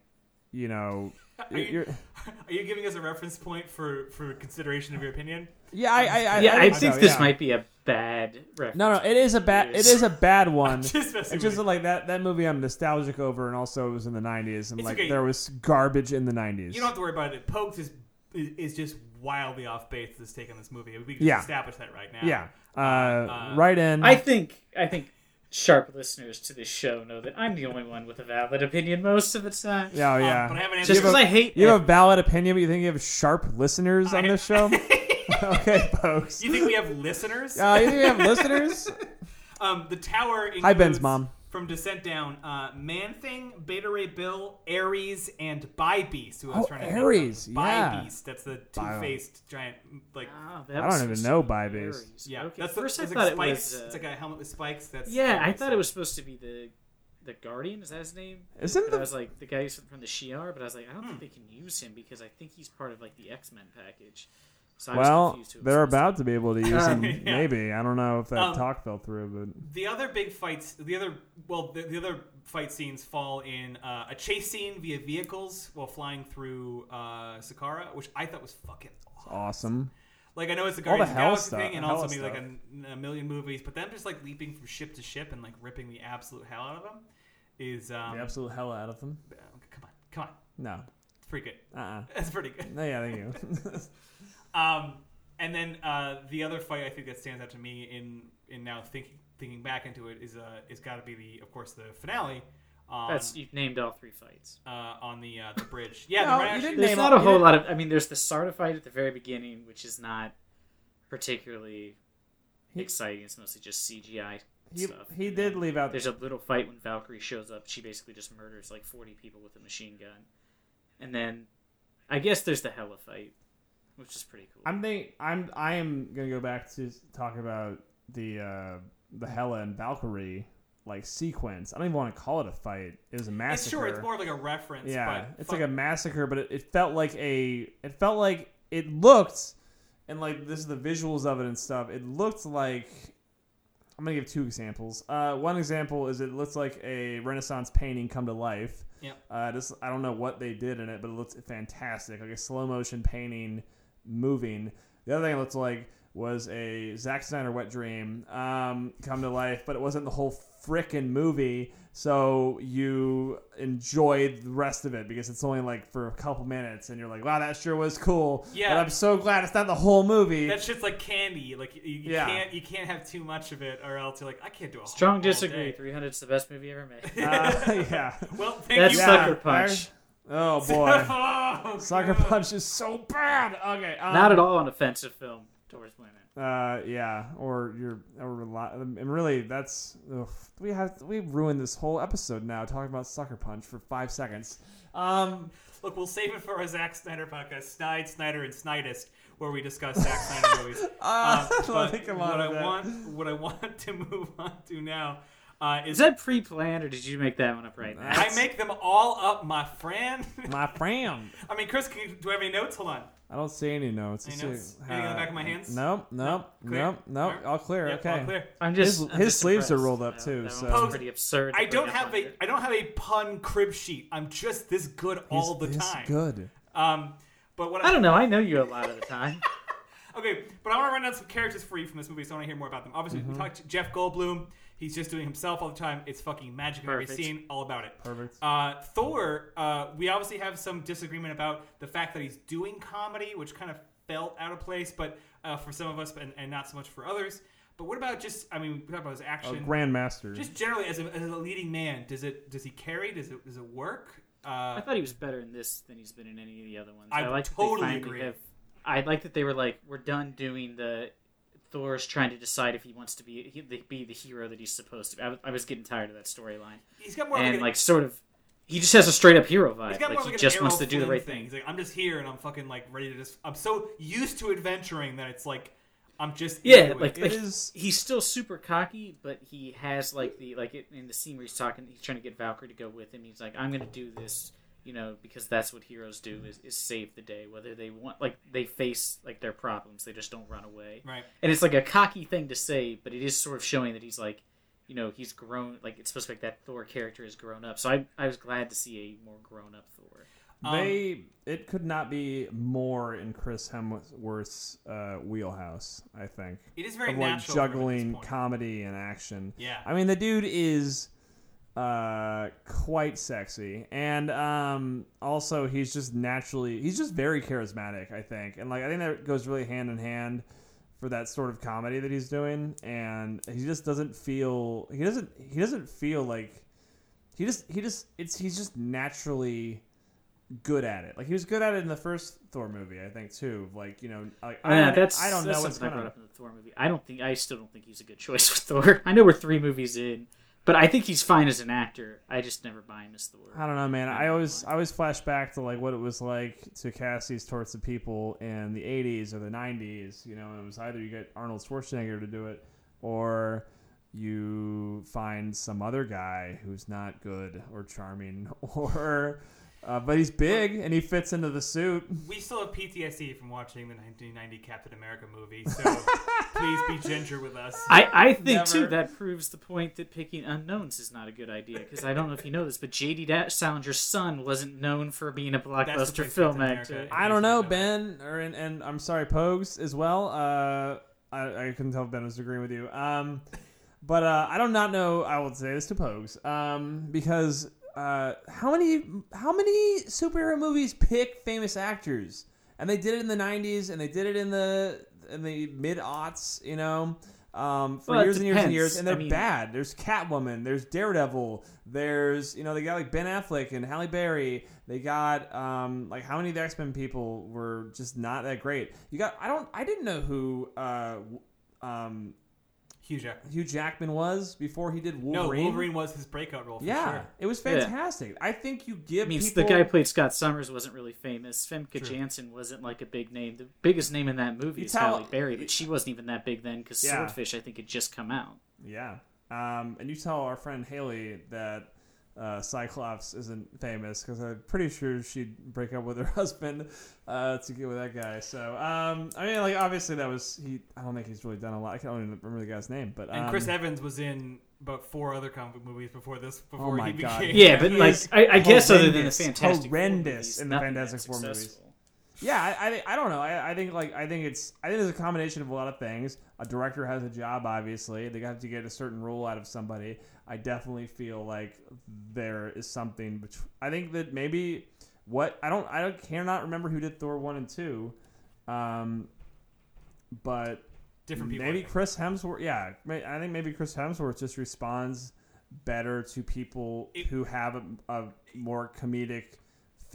you know, Are you, you're, are you giving us a reference point for for consideration of your opinion? yeah, I, I, I yeah, I, think think so, this yeah. might be a bad reference. No, no, it is a bad, it is a bad one. Just It's just like that that movie I'm nostalgic over, and also it was in the '90s, and It's like okay. there was garbage in the '90s. You don't have to worry about it. Pokes is is just wildly off base with his take on this movie. We can Yeah. establish that right now. yeah, uh, uh, right in. I think I think sharp listeners to this show know that I'm the only one with a valid opinion most of the time. yeah, oh, Um, yeah. but I have an Just because I hate You have a valid opinion, but you think you have sharp listeners on I- this show? okay, folks. you think we have listeners? Uh, you think we have listeners? Um, the tower. Includes, Hi, Ben's mom. From Descent Down, uh, Man Thing, Beta Ray Bill, Ares, and Bi Beast. Who I was Oh, trying to think Ares, of. yeah. Bi Beast. That's the two-faced giant. Like, Oh, I don't even know to be Bi-Beast. Ares. yeah. Okay. That's First, the, I it's thought like it spikes. was. uh, it's like a helmet with spikes. That's yeah, I thought it was supposed to be the the Guardian. Is that his name? Isn't But the- I was like the guy from the Shi'ar, but I was like, I don't Hmm. think they can use him because I think he's part of like the X Men package. So Well, confused who it was they're about to be able to use him. Yeah. Maybe I don't know if that Um, talk fell through, but The other big fights, the other well, the, the other fight scenes fall in uh, a chase scene via vehicles while flying through uh, Sakaar, which I thought was fucking awesome. awesome. Like I know it's a the Guardians the Galaxy stuff- thing, and also maybe like a, a million movies, but them just like leaping from ship to ship and like ripping the absolute hell out of them is um, the absolute hell out of them. come on, come on, No. it's pretty good. Uh. uh That's pretty good. No, yeah, thank you. Um, and then uh, the other fight I think that stands out to me in in now thinking thinking back into it is uh is got to be the of course the finale on That's you've named all three fights. uh, on the uh, the bridge. Yeah, No, the right you didn't There's not all- a whole lot of. I mean, there's the Surtur fight at the very beginning, which is not particularly He- exciting. It's mostly just CGI He, stuff. he And did leave out. There's a little fight when Valkyrie shows up. She basically just murders like 40 people with a machine gun, and then I guess there's the Hela fight, which is pretty cool. I'm think I'm I am gonna go back to talk about the uh, the Hela and Valkyrie like sequence. I don't even want to call it a fight. It was a massacre. It's sure it's more like a reference. yeah, but it's fuck- like a massacre, but it, it felt like a. It felt like it looked, and like this is the visuals of it and stuff. It looked like. I'm gonna give two examples. Uh, one example is it looks like a Renaissance painting come to life. Yep. Uh, this I don't know what they did in it, but it looks fantastic, like a slow motion painting moving. The other thing it looked like was a Zack Snyder wet dream um, come to life, but it wasn't the whole frickin' movie. So you enjoyed the rest of it because it's only like for a couple minutes, and you're like, "Wow, that sure was cool." Yeah. but I'm so glad it's not the whole movie. that shit's like candy. Like you, you Yeah. can't you can't have too much of it, or else you're like I can't do a Strong whole disagree. day. 300 is the best movie ever made. uh, yeah. Well, thank That's you. Yeah. Sucker Punch. Oh boy, oh, Sucker God. Punch is so bad. Okay, um, Not at all an offensive film towards women. Uh, yeah, or you're, or rely, and really, that's ugh, we have we ruined this whole episode now talking about Sucker Punch for five seconds. Um, Look, we'll save it for our Zack Snyder podcast, Snide, Snyder, and Snidest, where we discuss Zack Snyder movies. uh, Um, let but me come what on I that. want, what I want to move on to now, uh, is Is that pre-planned or did you make that one up right now? I make them all up, my friend. my friend. I mean, Chris, can you, do I have any notes? Hold on. I don't see any notes. Any notes? see. Anything on the back of my hands? Nope, nope, Clear? nope, nope. Alright. All clear. Yeah, okay. all clear. I'm just His- I'm his just sleeves are rolled up, That- too, That so- one's pretty absurd. I don't have on a here. I don't have a pun crib sheet. I'm just this good all He's the this time. good. Um, but what I don't know. I know you a lot of the time. Okay, but I want to run down some characters for you from this movie, so I want to hear more about them. Obviously, Mm-hmm. we talked to Jeff Goldblum. He's just doing himself all the time. It's fucking magic in every Perfect. scene. All about it. Perfect. Uh, Thor, uh, we obviously have some disagreement about the fact that he's doing comedy, which kind of felt out of place, but uh, for some of us, and, and not so much for others. But what about just? I mean, we talked about his A action. grandmaster. just generally, as a, as a leading man, does it does he carry? Does it does it work? I Uh, thought he was better in this than he's been in any of the other ones. I like that totally finally agree. Have, I like that they were like, we're done doing the Thor's trying to decide if he wants to be he, be the hero that he's supposed to. be. I was, I was getting tired of that storyline, he's got more and like, like sort of, he just has a straight up hero He's vibe. got Like more he like just an wants to do the right thing. thing. He's like, I'm just here and I'm fucking like ready to just. I'm so used to adventuring that it's like I'm just Yeah, like, like is- he's still super cocky, but he has like the like it, in the scene where he's talking, he's trying to get Valkyrie to go with him. He's like, I'm gonna do this, you know, because that's what heroes do is, is save the day. Whether they want like they face like their problems, they just don't run away. right. And it's like a cocky thing to say, but it is sort of showing that he's like, you know, he's grown. Like it's supposed to be like that Thor character has grown up. So I I was glad to see a more grown up Thor. Um, They it could not be more in Chris Hemsworth's uh, wheelhouse. I think It is very of like natural. for him at this juggling comedy and action. Yeah. I mean the dude is uh, quite sexy, and um, also he's just naturally he's just very charismatic. I think, and like I think that goes really hand in hand for that sort of comedy that he's doing, and he just doesn't feel he doesn't he doesn't feel like he just he just it's he's just naturally good at it. Like he was good at it in the first Thor movie, I think too. Like you know, like I, Oh, don't- that's I don't that's know what's I going brought on. up in the Thor movie. I don't think I still don't think he's a good choice for Thor. I know we're three movies in, but I think he's fine as an actor. I just never buy him as Thor. I don't know, man. I always I always flash back to like what it was like to cast these sorts of people in the '80s or the '90s. You know, and it was either you get Arnold Schwarzenegger to do it, or you find some other guy who's not good or charming, or uh, but he's big and he fits into the suit. We still have PTSD from watching the 1990 Captain America movie, so please be ginger with us. I, I think Never. too that proves the point that picking unknowns is not a good idea because I don't know if you know this, but J.D. Da- Salinger's son wasn't known for being a That's blockbuster film actor. I don't know, Ben, or and, and I'm sorry, Pogues as well. Uh, I, I couldn't tell if Ben was agreeing with you. Um, but uh, I do not know. I will say this to Pogues, um, because uh, how many how many superhero movies pick famous actors? And they did it in the '90s, and they did it in the in the mid aughts. You know, um, for Well, years and years and years, and they're I mean- bad. There's Catwoman, there's Daredevil, there's you know they got like Ben Affleck and Halle Berry. They got um, like how many of the X Men people were just not that great. You got I don't I didn't know who uh, um, Hugh Jackman. Hugh Jackman was before he did No, Wolverine. Wolverine was his breakout role. For yeah, sure. it was Yeah. fantastic. I think you give I mean, people the guy who played Scott Summers wasn't really famous. Famke True. Janssen wasn't like a big name. The biggest name in that movie You is tell- Halle Berry, but she wasn't even that big then because Yeah. Swordfish, I think, had just come out. Yeah. Um, and you tell our friend Haley that uh, Cyclops isn't famous because I'm pretty sure she'd break up with her husband uh, to get with that guy. So, um, I mean, like, obviously that was he. I don't think he's really done a lot. I don't even remember the guy's name, but um, And Chris Evans was in about four other comic book movies before this. Before Oh my he God. became. Yeah, but like I, I guess other than the horrendous, Fantastic Four horrendous movies, in the Fantastic that Four movies. Yeah, I, I, I don't know. I, I think like I think it's I think it's a combination of a lot of things. A director has a job, obviously. They have to get a certain role out of somebody. I definitely feel like there is something. Bet- I think that maybe what I don't I don't cannot remember who did Thor one and two, um, but Different people. Maybe Chris Hemsworth. Yeah, I think maybe Chris Hemsworth just responds better to people It- who have a, a more comedic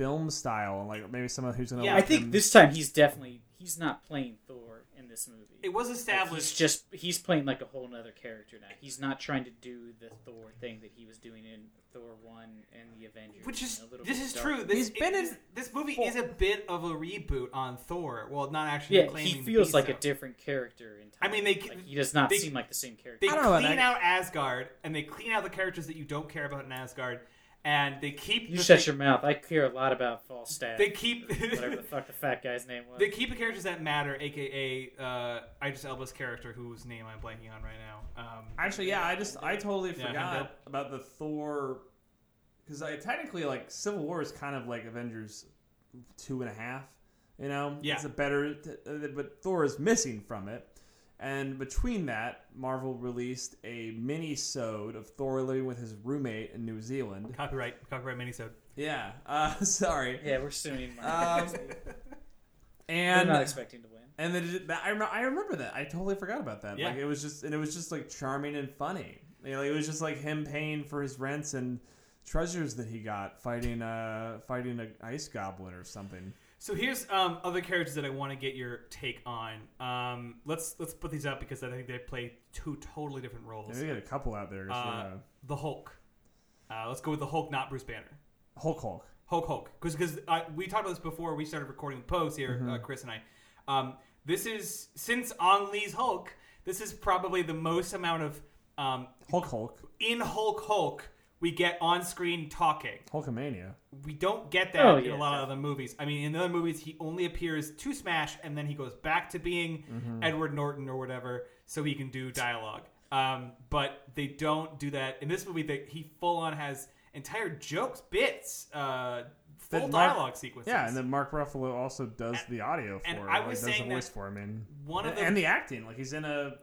film style, and like maybe someone who's gonna. Yeah, I think them- this time he's definitely he's not playing Thor in this movie. It was Like, established. he's just he's playing like a whole nother character now. He's not trying to do the Thor thing that he was doing in Thor one and the Avengers. Which is a little this bit is darker. true. This, He's been in- this, this movie Four- is a bit of a reboot on Thor. Well, not actually. Yeah, claiming he feels like so. a different character. In time. I mean, they- like, he does not they- seem like the same character. They I don't know about clean out Asgard and they clean out the characters that you don't care about in Asgard, and they keep you the shut thing- your mouth. I care a lot about Volstagg. They keep whatever the fuck the fat guy's name was. they keep the characters that matter, aka uh, Idris Elba's character, whose name I'm blanking on right now. Um, Actually, yeah, I just I totally Yeah, forgot Heimdall. about the Thor because I technically like Civil War is kind of like Avengers two and a half. You know, Yeah. it's a better, but Thor is missing from it. And between that, Marvel released a mini-sode of Thor living with his roommate in New Zealand. copyright, copyright mini minisode. Yeah, uh, sorry. yeah, we're suing. Mark. Um, We're and not expecting to win. and then that, I, rem- I remember that. I totally forgot about that. Yeah. Like it was just and it was just like charming and funny. You know, it was just like him paying for his rents and treasures that he got fighting uh fighting an ice goblin or something. So here's um, other characters that I want to get your take on. Um, let's let's put these up because I think they play two totally different roles. Yeah, we got a couple out there. 'cause, Uh, uh, the Hulk. Uh, let's go with the Hulk, not Bruce Banner. Hulk Hulk. Hulk Hulk. Because because we talked about this before we started recording the post here, Mm-hmm. uh, Chris and I. Um, this is since Ang Lee's Hulk. This is probably the most amount of um, Hulk Hulk. in Hulk Hulk we get on screen talking. Hulkamania. We don't get that Oh, in yeah, a lot of other movies. I mean, in the other movies, he only appears to Smash, and then he goes back to being Mm-hmm. Edward Norton or whatever, so he can do dialogue. Um, but they don't do that in this movie. That he full on has entire jokes, bits, uh, full Mark- dialogue sequences. Yeah, and then Mark Ruffalo also does And- the audio for and it. I like, was does the saying voice that for him and one of the and the acting. Like he's in a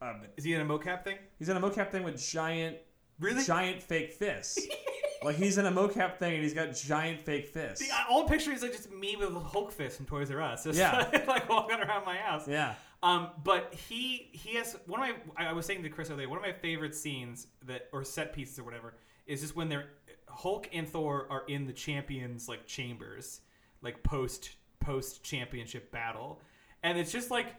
um, is he in a mocap thing? he's in a mocap thing with giant Really? giant fake fists. like he's in a mocap thing and he's got giant fake fists. The old picture is like just me with a Hulk fist from Toys R Us. Just Yeah. like walking around my house. Yeah. Um, but he he has one of my I was saying to Chris earlier one of my favorite scenes that or set pieces or whatever is just when they're Hulk and Thor are in the champions like chambers like post post championship battle and it's just like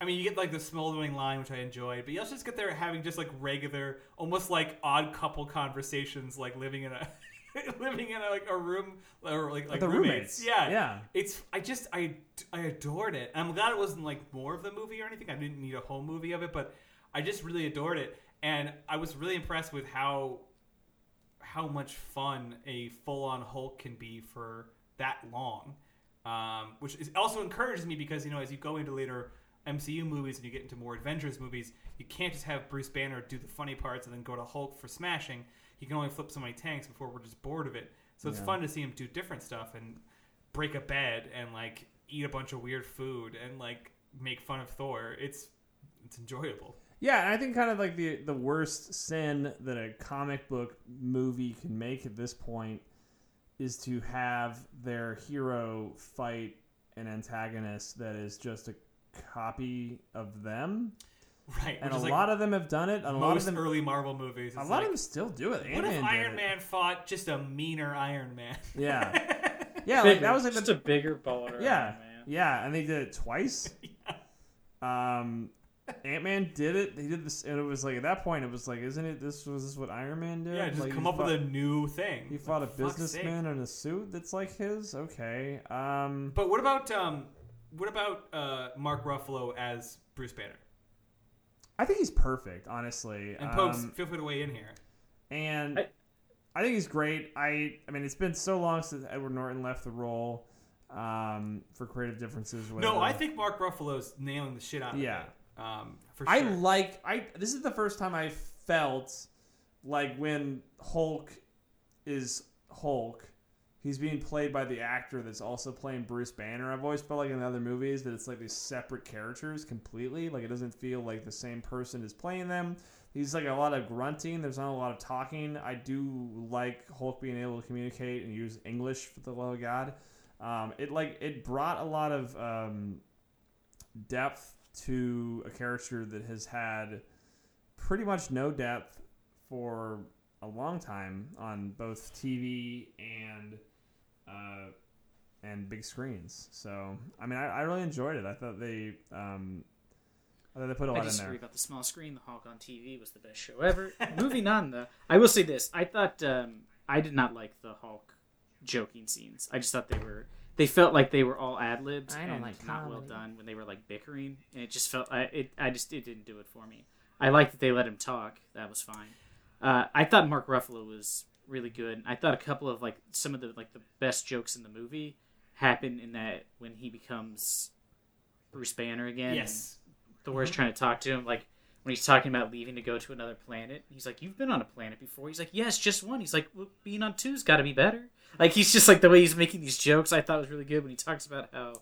I mean you get like the smoldering line which I enjoyed but you also just get there having just like regular almost like odd couple conversations like living in a living in a, like a room or like like the roommates. roommates. yeah Yeah. it's I just I I adored it. And I'm glad it wasn't like more of the movie or anything. I didn't need a whole movie of it, but I just really adored it. And I was really impressed with how how much fun a full on Hulk can be for that long. Um, which is, also encourages me because you know as you go into later MCU movies and you get into more Avengers movies, you can't just have Bruce Banner do the funny parts and then go to Hulk for smashing. He can only flip so many tanks before we're just bored of it. So it's Yeah. fun to see him do different stuff and break a bed and like eat a bunch of weird food and like make fun of Thor. It's it's enjoyable. Yeah, and I think kind of like the the worst sin that a comic book movie can make at this point is to have their hero fight an antagonist that is just a copy of them. right? and a like lot of them have done it. And a lot of them, early Marvel movies. a It's lot like, of them still do it. What if Ant-Man did Iron. Man fought just a meaner Iron Man? Yeah, yeah, like that was like just the a bigger baller. yeah, man. yeah, and they did it twice. Um, Ant Man did it. They did this, and it was like at that point, it was like, isn't it? This was this what Iron Man did? yeah, just Like, come he up with a new thing. He fought a For fuck's businessman in a suit that's like his. Okay. Um, But what about um, what about uh, Mark Ruffalo as Bruce Banner? I think he's perfect, honestly. And Pokes, Um, feel free to weigh in here. and I- I, think he's great. I I mean, it's been so long since Edward Norton left the role um, for creative differences. Whatever. No, I think Mark Ruffalo's nailing the shit out of Yeah. it. Um, for sure. I like I. This is the first time I felt like when Hulk is Hulk, he's being played by the actor that's also playing Bruce Banner. I've always felt like in other movies that it's like these separate characters completely. Like it doesn't feel like the same person is playing them. He's like a lot of grunting. There's not a lot of talking. I do like Hulk being able to communicate and use English for the love of God. Um, it like it brought a lot of um, depth to a character that has had pretty much no depth for a long time on both TV and uh, and big screens. So I mean, I, I really enjoyed it. I thought they um, I thought they put a I lot in disagree there. about the small screen. The Hulk on TV was the best show ever. Moving on, though, I will say this: I thought um, I did not like the Hulk joking scenes. I just thought they were they felt like they were all ad libbed I don't and like not well done when they were like bickering, and it just felt I it I just it didn't do it for me. I liked that they let him talk. That was fine. Uh, I thought Mark Ruffalo was really good. I thought a couple of like some of the like the best jokes in the movie happen in that when he becomes Bruce Banner again. yes. Thor's mm-hmm. trying to talk to him, like when he's talking about leaving to go to another planet. He's like, "You've been on a planet before." He's like, "Yes, just one." He's like, well, "Being on two's got to be better." Like he's just like the way he's making these jokes. I thought was really good when he talks about how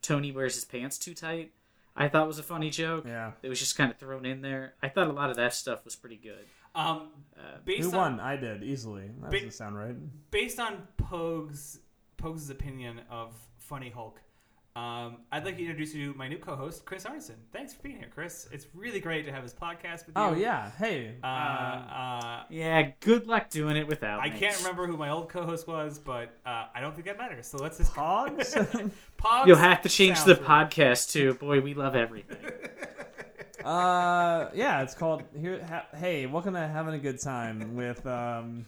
Tony wears his pants too tight. I thought was a funny joke. Yeah. It was just kind of thrown in there. I thought a lot of that stuff was pretty good. Um, Uh, based Who on won? I did easily. That Ba- doesn't sound right. based on Pogue's Pogue's opinion of Funny Hulk, um, I'd like to introduce you to my new co-host, Chris Arneson. Thanks for being here, Chris. It's really great to have this podcast with you. Oh yeah. Hey. Uh, uh, yeah, good luck doing it without I me. can't remember who my old co-host was, but uh, I don't think that matters. So let's just Pogs. Pogs You'll have to change the right. podcast too. Boy, we love everything. uh, yeah. It's called here. Ha, hey, welcome to having a good time with um.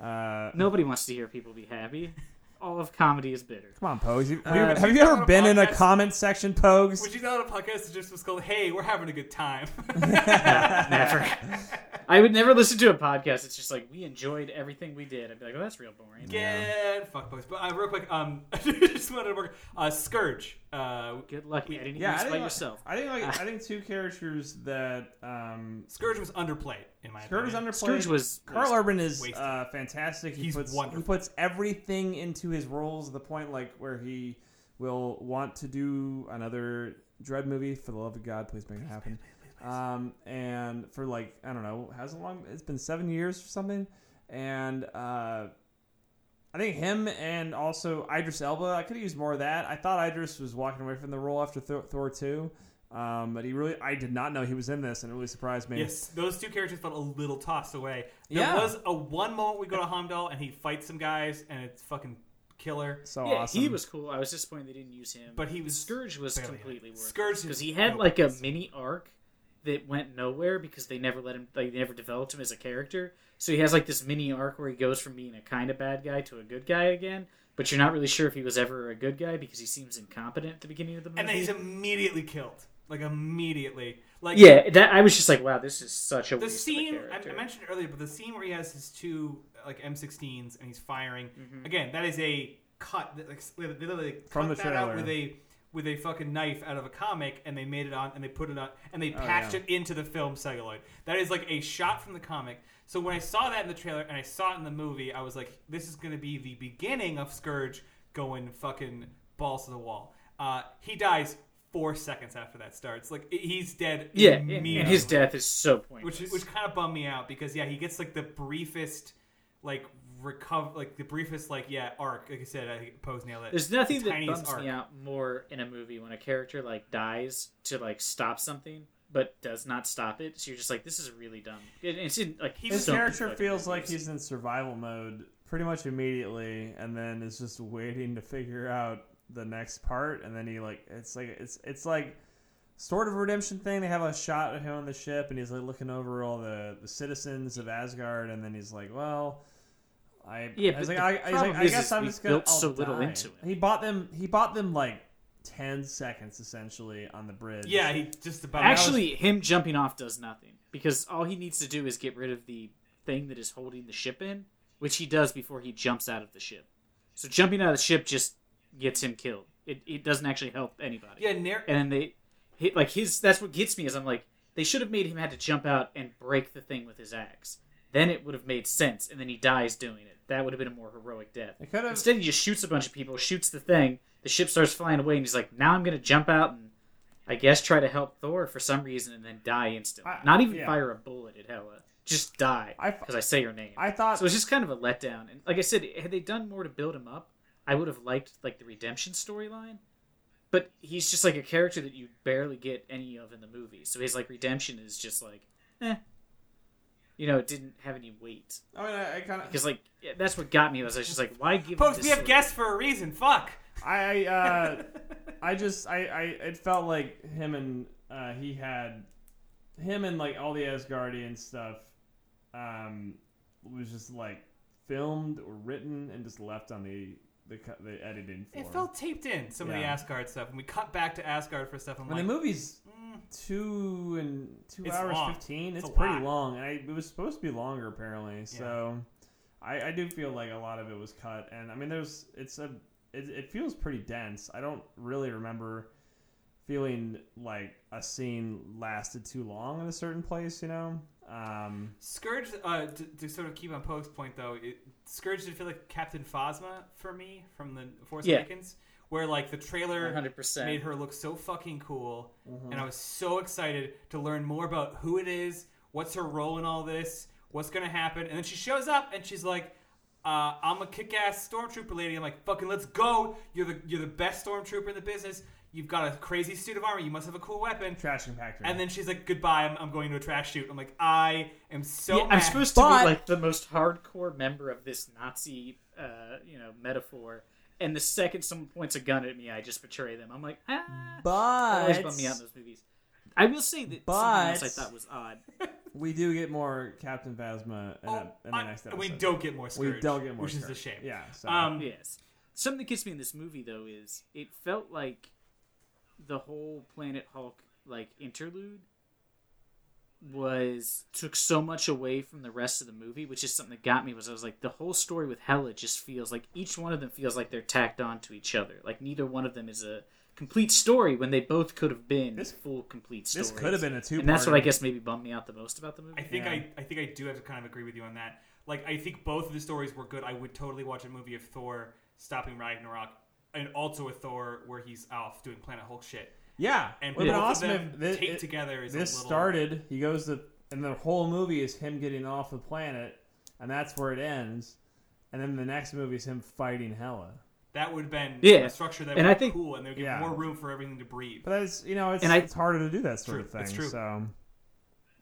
Uh, Nobody wants to hear people be happy. All of comedy is bitter. Come on, Pogues. You- have, Uh, you, have you you ever been on a in a comment section, Pogues? Would you know a podcast that just was called "Hey, we're having a good time"? never. I would never listen to a podcast. It's just like we enjoyed everything we did. I'd be like, oh, that's real boring. Get fuck boys. But uh, real quick, um, I just wanted to work. Uh, Scourge. Uh, Good luck editing yeah, I this think, by like- yourself. I think like I think two characters that um, Scourge was underplayed in my Scourge is opinion. underplayed. Scourge was, Karl was Urban is uh, fantastic. He He's puts wonderful. he puts everything into his roles. to The point like where he will want to do another Dread movie. For the love of God, please make it happen. Um, and for like I don't know, has a long. It's been seven years or something. And uh, I think him and also Idris Elba. I could have used more of that. I thought Idris was walking away from the role after Thor, Thor two. Um, but he really, I did not know he was in this, and it really surprised me. Yes, those two characters felt a little tossed away. There Yeah. was a one moment we go to Heimdall and he fights some guys and it's fucking killer. So yeah, awesome. he was cool. I was disappointed they didn't use him. But he was Scourge was completely in it. worth Scourge because he had no like a mini arc that went nowhere because they never let him. They never developed him as a character. So he has like this mini arc where he goes from being a kind of bad guy to a good guy again. But you're not really sure if he was ever a good guy because he seems incompetent at the beginning of the movie. And then he's immediately killed. Like immediately. Like yeah, that I was just like, wow, this is such a the waste scene of a I, character. I mentioned it earlier, but the scene where he has his two like M16s and he's firing Mm-hmm. again. That is a cut. that, Like they literally From cut the that out with a with a fucking knife out of a comic, and they made it on and they put it on and they Oh, patched yeah. it into the film celluloid. That is like a shot from the comic. So when I saw that in the trailer and I saw it in the movie, I was like, this is going to be the beginning of Scourge going fucking balls to the wall. Uh, he dies four seconds after that starts. Like he's dead. yeah, and, and his death is so pointless. which which kind of bummed me out because yeah, he gets like the briefest like recover like the briefest like yeah arc. Like I said, I think Pose nailed it. There's nothing The that tiniest bums me out more in a movie when a character like dies to like stop something but does not stop it. So you're just like, this is really dumb. It, it's in, like His so character fucking feels like he's in survival mode pretty much immediately, and then is just waiting to figure out the next part, and then he like it's like it's it's like sort of a redemption thing. They have a shot of him on the ship, and he's like looking over all the, the citizens of Asgard, and then he's like, well. I, Yeah, I was like, I, I, was like, I guess I'm just gonna built I'll so little into it. He bought them. He bought them like ten seconds essentially on the bridge. Yeah, he just about Actually, him jumping off does nothing because all he needs to do is get rid of the thing that is holding the ship in, which he does before he jumps out of the ship. So jumping out of the ship just gets him killed. It, it doesn't actually help anybody. yeah, nar- And then they hit like his. That's what gets me is I'm like they should have made him had to jump out and break the thing with his axe. Then it would have made sense, and then he dies doing it. That would have been a more heroic death. It could have. Instead, he just shoots a bunch of people, shoots the thing. The ship starts flying away, and he's like, "Now I'm going to jump out and, I guess, try to help Thor for some reason, and then die instantly. I- Not even yeah. fire a bullet at Hela, just die I- because I say your name." I thought so it's just kind of a letdown. And like I said, had they done more to build him up, I would have liked like the redemption storyline. But he's just like a character that you barely get any of in the movie. So his like redemption is just like, eh. You know, it didn't have any weight I mean, I, I kind of. because like yeah, that's what got me. Was I was just like, why give? him folks, we have sort of- guests for a reason. Fuck. I uh, I just I, I it felt like him and uh, he had him and like all the Asgardian stuff um, was just like filmed or written and just left on the the, cu- the editing floor. It felt taped in some of the Asgard stuff, and we cut back to Asgard for stuff. I'm when like, the movie's mm, two and two It's hours long. fifteen, It's it's, a pretty lot. long, and I, it was supposed to be longer apparently. So I, I do feel like a lot of it was cut, and I mean, there's it's a it, it feels pretty dense. I don't really remember feeling like a scene lasted too long in a certain place. You know, um, Scourge, uh, to, to sort of keep on Poke's point though, it, Scourge did feel like Captain Phasma for me from the Force Yeah. Awakens, where like the trailer 100%. made her look so fucking cool, Mm-hmm. and I was so excited to learn more about who it is, what's her role in all this, what's gonna happen, and then she shows up and she's like. Uh, I'm a kick-ass stormtrooper lady. I'm like, fucking, let's go. You're the you're the best stormtrooper in the business. You've got a crazy suit of armor. You must have a cool weapon. trash compactor. And then she's like, "Goodbye, I'm, I'm going to a trash shoot." I'm like, I am so. yeah, I'm mad. supposed to But- be like the most hardcore member of this Nazi, uh, you know, metaphor. And the second someone points a gun at me, I just betray them. I'm like, ah. That always but bummed me out in those movies. I will say that something else I thought was odd. we do get more Captain Phasma in, Oh, that- in the I- next episode. we don't get more We Scourge, don't get more, which is a shame. Yeah. So. Um, Yes. Something that gets me in this movie though is it felt like the whole Planet Hulk like interlude was took so much away from the rest of the movie, which is something that got me was I was like the whole story with Hela just feels like each one of them feels like they're tacked on to each other. Like neither one of them is a complete story when they both could have been This- full complete story. this could have been a two. and that's what I guess maybe bummed me out the most about the movie. I think Yeah. I, I think I do have to kind of agree with you on that. Like, I think both of the stories were good. I would totally watch a movie of Thor stopping Ragnarok, and also a Thor where he's off doing Planet Hulk shit. Yeah, And would have been both awesome of them if this, taped it- together is this a little, started. He goes to, and the whole movie is him getting off the planet, and that's where it ends. And then the next movie is him fighting Hela. That would have been Yeah. a structure that And would I be think- cool, and they would give Yeah. more room for everything to breathe. But that's you know it's And I- it's harder to do that sort True, of thing. that's true. So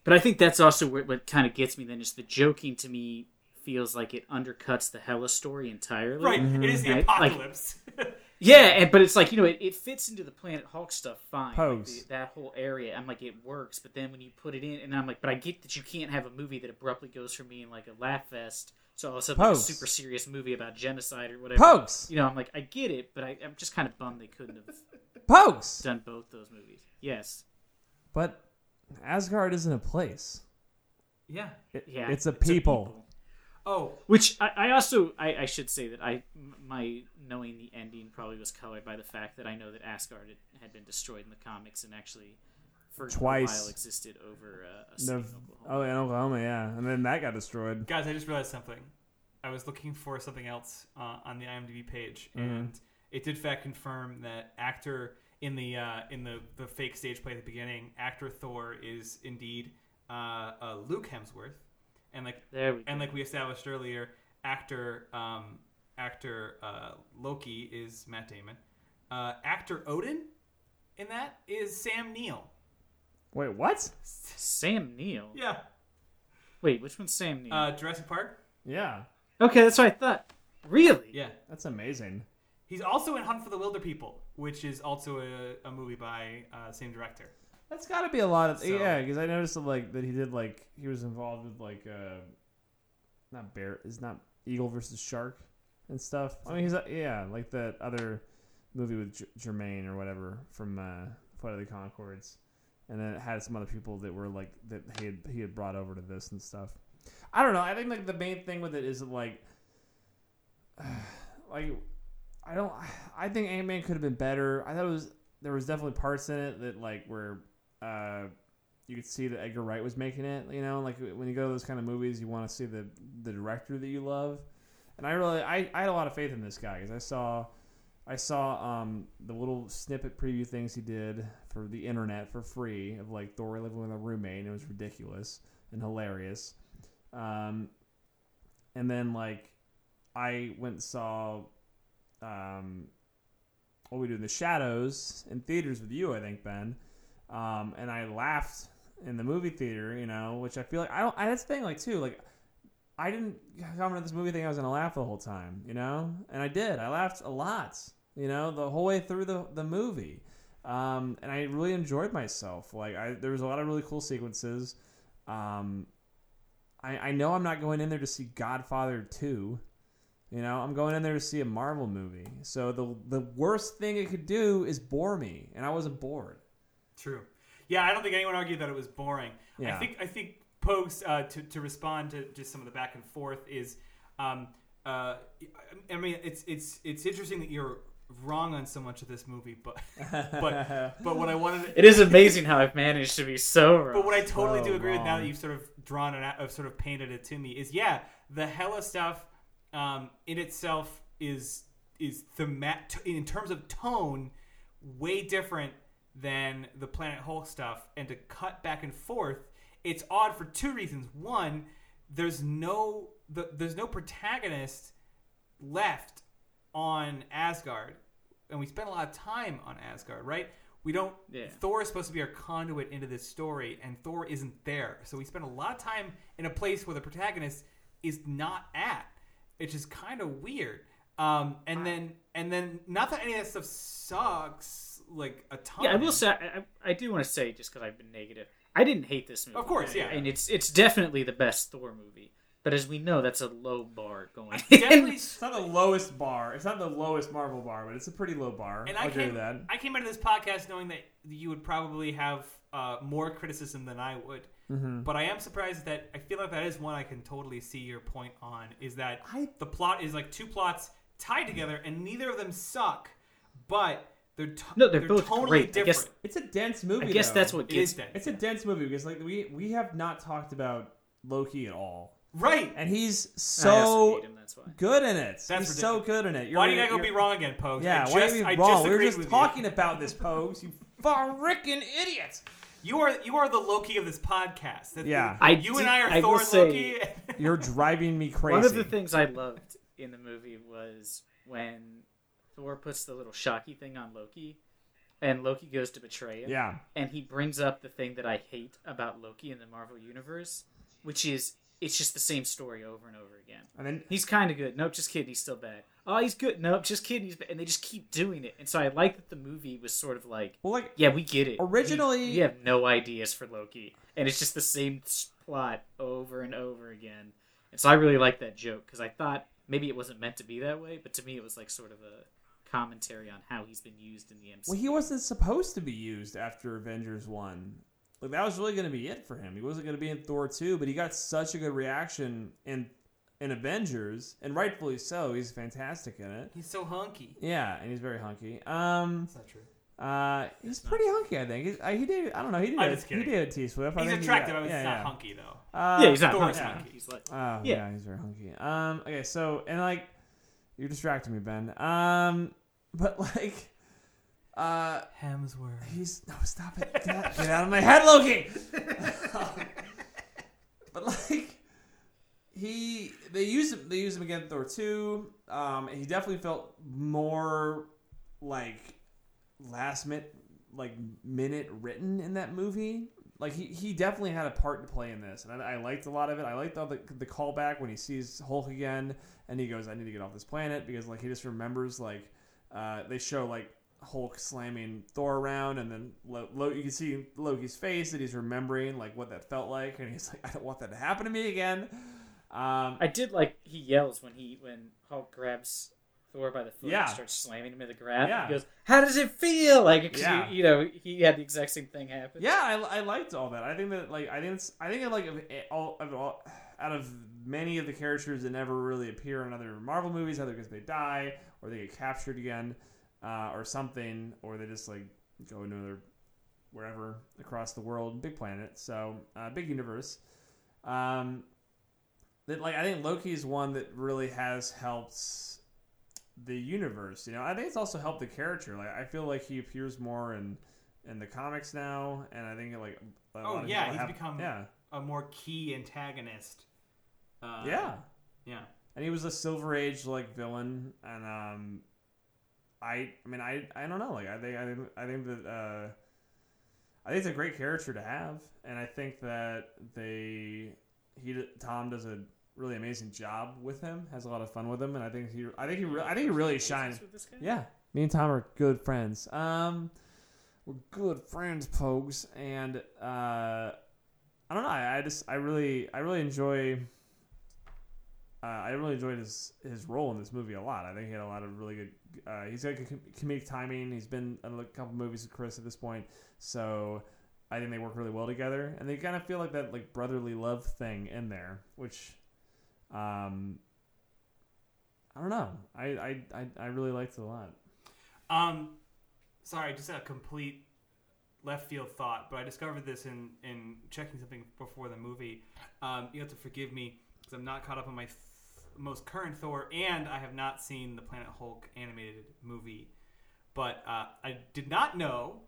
But I think that's also where, what kind of gets me. Then is the joking to me feels like it undercuts the Hela story entirely. Right, it is the mm-hmm. Right, like- apocalypse. Yeah, and but it's like you know it, it fits into the Planet Hulk stuff fine. Like, Pose. the- that whole area, I'm like it works. But then when you put it in, and I'm like, but I get that you can't have a movie that abruptly goes from being like a laugh fest to all of a sudden like a Pose. super serious movie about genocide or whatever. pokes, You know, I'm like I get it, but I, I'm just kind of bummed they couldn't have pokes. done both those movies. Yes, But Asgard isn't a place. yeah. It- yeah, it's a people. Oh, Which I, I also I, I should say that I my knowing the ending probably was colored by the fact that I know that Asgard had, had been destroyed in the comics and actually for a Twice. while existed over uh, a city The- in Oklahoma. oh, in Oklahoma, yeah, and then that got destroyed. guys, I just realized something. I was looking for something else uh, on the IMDb page, Mm-hmm. and it did fact confirm that actor in the uh, in the the fake stage play at the beginning, actor Thor is indeed uh, uh, Luke Hemsworth, and like There we go. and like we established earlier, actor um, actor uh, Loki is Matt Damon. Uh, actor Odin in that is Sam Neill. Wait, what? Sam Neill. Yeah. Wait, which one's Sam Neill? Uh, Jurassic Park. Yeah, okay, that's what I thought. Really? Yeah. that's amazing. He's also in Hunt for the Wilderpeople, which is also a, a movie by uh, same director. That's got to be a lot of So- yeah, because I noticed that, like that he did like he was involved with like uh, not bear is not eagle versus shark and stuff. I mean, he's uh, yeah, like that other movie with J- Jermaine or whatever from uh, Flight of the Conchords, and then it had some other people that were like that he had he had brought over to this and stuff. I don't know. I think like the main thing with it is like, like I don't. I think Ant Man could have been better. I thought it was there was definitely parts in it that like where uh, you could see that Edgar Wright was making it. You know, like when you go to those kind of movies, you want to see the the director that you love. And I really, I, I had a lot of faith in this guy because I saw, I saw um, the little snippet preview things he did for the internet for free of like Thor living with a roommate. And it was ridiculous and hilarious. Um, and then like I went and saw um, what we do in the shadows in theaters with you, I think Ben, um, and I laughed in the movie theater, you know, which I feel like I don't. I, that's the thing, like too, like I didn't come into this movie thinking I was gonna laugh the whole time, you know, and I did. I laughed a lot, you know, the whole way through the the movie, um, and I really enjoyed myself. Like I, there was a lot of really cool sequences. Um, I, I know I'm not going in there to see Godfather two. You know, I'm going in there to see a Marvel movie. So the the worst thing it could do is bore me, and I wasn't bored. True. Yeah, I don't think anyone argued that it was boring. I think I think Pogues uh, to to respond to just some of the back and forth is, um, uh, I mean, it's it's it's interesting that you're wrong on so much of this movie, but but but what I wanted. It is amazing how I've managed to be so wrong. But what I totally So do agree with now that you've sort of drawn it out, of sort of painted it to me is yeah, the Hela stuff um, in itself is is themat in terms of tone way different than the Planet Hulk stuff, and to cut back and forth, it's odd for two reasons. One, there's no the, there's no protagonist left on Asgard, and we spent a lot of time on Asgard, right? We don't. Yeah. Thor is supposed to be our conduit into this story, and Thor isn't there. So we spend a lot of time in a place where the protagonist is not at, which is kind of weird. Um, and then, and then, not that any of that stuff sucks like a ton. yeah, I will say I, I, I do want to say just because I've been negative, I didn't hate this movie. Of course, yeah. and it's it's definitely the best Thor movie. But as we know, that's a low bar going. definitely. It's not the lowest bar. It's not the lowest Marvel bar, but it's a pretty low bar. And I'll I came, with that. I came into this podcast knowing that you would probably have uh, more criticism than I would. Mm-hmm. But I am surprised that I feel like that is one I can totally see your point on. Is that I- the plot is like two plots tied together, and neither of them suck, but they're to- No, they're both totally great. I guess- It's a dense movie. I guess though. that's what It gets is dense. It's a dense movie because like we we have not talked about Loki at all, right. and he's so him, that's why. good in it. That's he's so good in it. You're, Why do you gotta go be wrong again, Pogues? Yeah, I why just, are you I wrong? just we were just with talking about this, Pogues. You freaking idiot. You. you are you are the Loki of this podcast. That- Yeah. I you do- and I are I Thor will and say- Loki. You're driving me crazy. One of the things I loved in the movie was when Thor puts the little shocky thing on Loki, and Loki goes to betray him. Yeah. and he brings up the thing that I hate about Loki in the Marvel universe, which is it's just the same story over and over again. And then He's kind of good. Nope, just kidding. He's still bad. Oh, he's good. Nope, just kidding. He's bad. And they just keep doing it. And so I like that the movie was sort of like, well, like yeah, we get it. Originally- we, we have no ideas for Loki, and it's just the same plot over and over again. And so I really like that joke because I thought maybe it wasn't meant to be that way, but to me it was like sort of a commentary on how he's been used in the MCU. Well, he wasn't supposed to be used after Avengers one. Like that was really going to be it for him. He wasn't going to be in Thor two, but he got such a good reaction in in Avengers, and rightfully so. He's fantastic in it. He's so hunky. Yeah, and he's very hunky. Um, That's not true. uh, he's pretty hunky. I think. He, uh, he did. I don't know. He did. I'm it- just he did T Swift. He's think he attractive. got- but he's yeah, not yeah. hunky though. Uh, yeah, he's not Thor's hunky. hunky. He's like, Oh Yeah. yeah. he's very hunky. Um, okay, so and like you're distracting me, Ben. Um, but like, uh, Hemsworth. he's no stop it. Get out, get out of my head, Loki. but like, he they use him. They use him again in Thor two. Um, he definitely felt more like last minute, like minute written in that movie like he, he definitely had a part to play in this, and I, I liked a lot of it. I liked all the the callback when he sees Hulk again, and he goes, "I need to get off this planet," because like he just remembers like uh, they show like Hulk slamming Thor around, and then Lo- Lo- you can see Loki's face that he's remembering like what that felt like, and he's like, "I don't want that to happen to me again." Um, I did like he yells when he when Hulk grabs Thor by the foot Yeah. and starts slamming him in the ground. Yeah. He goes, "How does it feel?" Like Yeah. you, you know he had the exact same thing happen. Yeah, I, I liked all that. I think that like I think it's, I think like of all, of all out of many of the characters that never really appear in other Marvel movies, either because they die or they get captured again, uh, or something, or they just like go into another wherever across the world, big planet, so uh, big universe. Um, that like I think Loki is one that really has helped the universe. You know, I think it's also helped the character. Like I feel like he appears more in in the comics now, and I think like a Oh, lot yeah, he's have- become- yeah A more key antagonist. Uh, yeah, Yeah. And he was a Silver Age like villain, and um, I I mean I I don't know like I think I think I think that uh, I think it's a great character to have, and I think that they he Tom does a really amazing job with him, has a lot of fun with him, and I think he I think he re- I think he really shines. With this guy? Yeah, me and Tom are good friends. Um, we're good friends, Pogues, and uh, I don't know. I, I just I really I really enjoy. Uh, I really enjoyed his his role in this movie a lot. I think he had a lot of really good. Uh, he's got com- comedic timing. He's been in a couple movies with Chris at this point, so I think they work really well together. And they kind of feel like that like brotherly love thing in there, which, um, I don't know. I I I, I really liked it a lot. Um, sorry, just a complete left field thought, but I discovered this in in checking something before the movie. Um, you have to forgive me because I'm not caught up on my most current Thor, and I have not seen the Planet Hulk animated movie. But uh, I did not know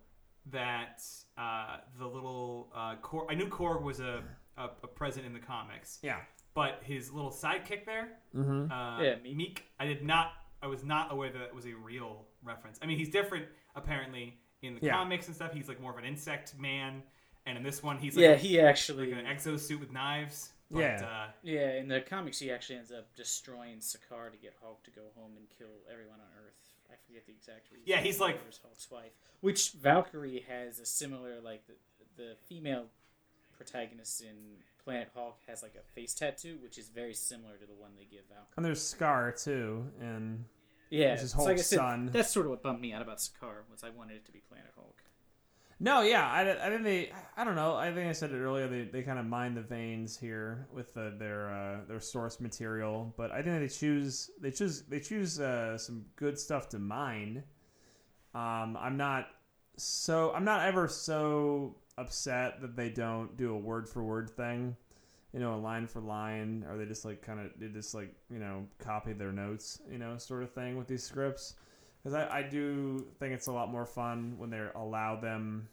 that uh, the little uh, Korg, I knew Korg was a, a, a present in the comics, Yeah. but his little sidekick there, Mm-hmm. uh, Yeah, Miek. Miek. I did not. I was not aware that it was a real reference. I mean, he's different apparently in the Yeah. comics and stuff. He's like more of an insect man, and in this one, he's like, Yeah, he actually. like an exosuit with knives. But, Yeah. Uh, Yeah, in the comics, he actually ends up destroying Sakaar to get Hulk to go home and kill everyone on Earth. I forget the exact reason. Yeah, he's like- Murders Hulk's wife, which Valkyrie has a similar like the, the female protagonist in Planet Hulk has like a face tattoo, which is very similar to the one they give Valkyrie. And there's Skaar too, and Yeah, Which is so like I said, son. That's sort of what bummed me out about Sakaar was I wanted it to be Planet Hulk. No, yeah, I, I think they, I don't know, I think I said it earlier. They, they kind of mine the veins here with the, their uh, their source material, but I think they choose they choose they choose uh, some good stuff to mine. Um, I'm not so I'm not ever so upset that they don't do a word for word thing, you know, a line for line, or they just like kind of they just like you know copy their notes, you know, sort of thing with these scripts. Because I, I do think it's a lot more fun when they allow them,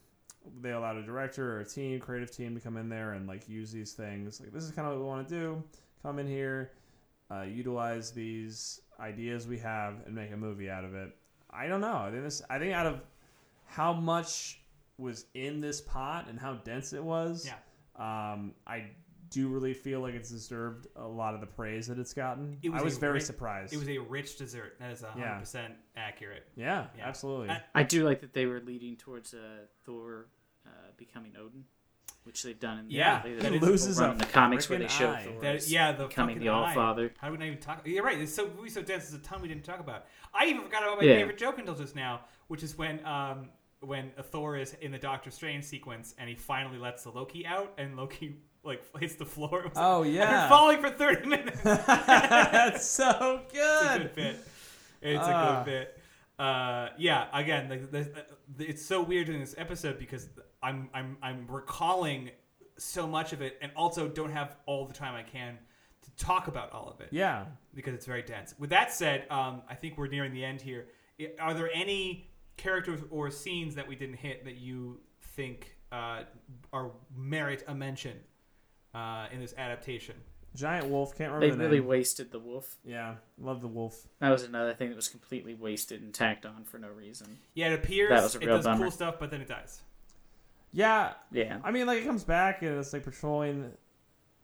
they allow a director or a team, creative team to come in there and like use these things. Like this is kind of what we want to do. Come in here, uh, utilize these ideas we have, and make a movie out of it. I don't know. I think this. I think out of how much was in this pot and how dense it was, Yeah. um, I do really feel like it's deserved a lot of the praise that it's gotten. It was I was very rich- surprised. it was a rich dessert. That is hundred Yeah. percent accurate. yeah, Yeah. absolutely. I- I do like that they were leading towards uh, Thor uh, becoming Odin, which they've done in the Yeah, they- that they loses in the comics where they show eye. Thor That, yeah, the becoming fucking the All. Father. How did we not even talk? You're right. It's so movie so dense. There's a ton we didn't talk about. I even forgot about my Yeah. favorite joke until just now, which is when um when Thor is in the Doctor Strange sequence and he finally lets the Loki out and Loki like hits the floor. It like, Oh, I've been yeah. falling for thirty minutes. That's so good. It's a good. bit. It's Ah. a good bit. Uh, yeah. Again, the, the, the, it's so weird doing this episode because I'm I'm I'm recalling so much of it, and also don't have all the time I can to talk about all of it Yeah. because it's very dense. With that said, um, I think we're nearing the end here. I- Are there any characters or scenes that we didn't hit that you think uh, are merit a mention uh, in this adaptation? Giant wolf. Can't They remember the really name. wasted the wolf. Yeah. Love the wolf. That was another thing that was completely wasted and tacked on for no reason. Yeah, it appears That was a it does bummer. cool stuff, but then it dies. Yeah, Yeah. I mean, like it comes back and it's like patrolling.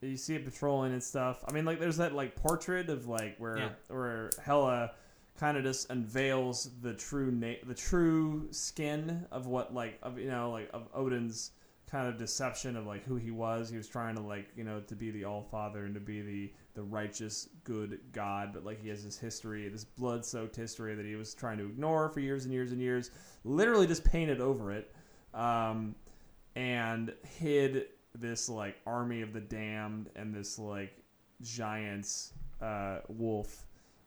You see it patrolling and stuff. I mean, like there's that like portrait of like where Yeah. where Hela kind of just unveils the true na- the true skin of what like of you know like of Odin's kind of deception of like who he was. He was trying to like you know to be the All Father and to be the the righteous good God, but like he has this history, this blood soaked history that he was trying to ignore for years and years and years. Literally just painted over it. Um, and hid this like army of the damned and this like giants uh, wolf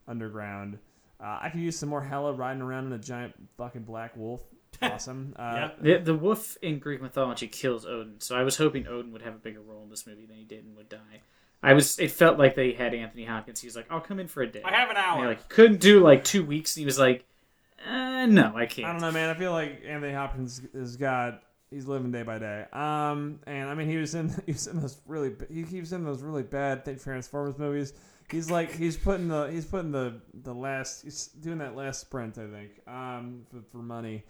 underground. Uh, I could use some more Hela riding around in a giant fucking black wolf. Awesome. Uh, The, the wolf in Greek mythology kills Odin, so I was hoping Odin would have a bigger role in this movie than he did and would die. I was. It felt like they had Anthony Hopkins. He was like, "I'll come in for a day." I have an And hour. he, like couldn't do like two weeks. And he was like, uh, "No, I can't." I don't know, man. I feel like Anthony Hopkins has got he's living day by day. Um, and I mean, he was in he was in those really he, he was in those really bad Transformers movies. He's like he's putting the he's putting the the last he's doing that last sprint I think um for, for money,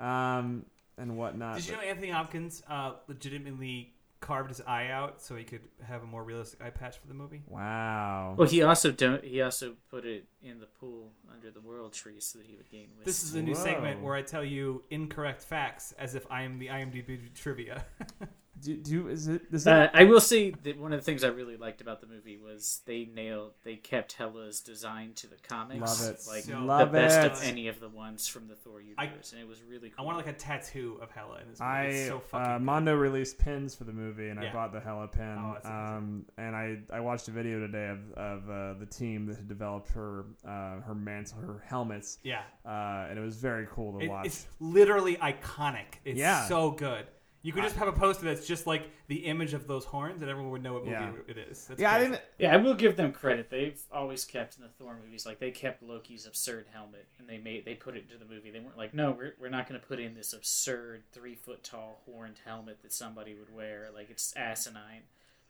um and whatnot. Did you know Anthony Hopkins uh, legitimately carved his eye out so he could have a more realistic eye patch for the movie? Wow. Well, he also don't. He also put it in the pool under the world tree so that he would gain wisdom. This is a new Whoa. segment where I tell you incorrect facts as if I am the IMDb trivia. Do, do you, is it is Uh, it I will say that one of the things I really liked about the movie was they nailed, they kept Hela's design to the comics, Love it. like So- the Love best it. of any of the ones from the Thor universe, and it was really cool. I cool. want like a tattoo of Hela in this movie. I it's so fucking uh, Mondo released pins for the movie, and I bought the Hela pin. Oh, that's amazing. um, and I, I watched a video today of, of uh, the team that had developed her uh, her mantle, her helmets, yeah. uh, and it was very cool to It- watch. it's literally iconic. It's Yeah. so good. You could just have a poster that's just like the image of those horns, and everyone would know what movie Yeah. it is. That's yeah, I crazy. didn't. Yeah, I will give them credit. They've always kept in the Thor movies, like they kept Loki's absurd helmet, and they made they put it into the movie. They weren't like, no, we're we're not going to put in this absurd three foot tall horned helmet that somebody would wear. Like it's asinine,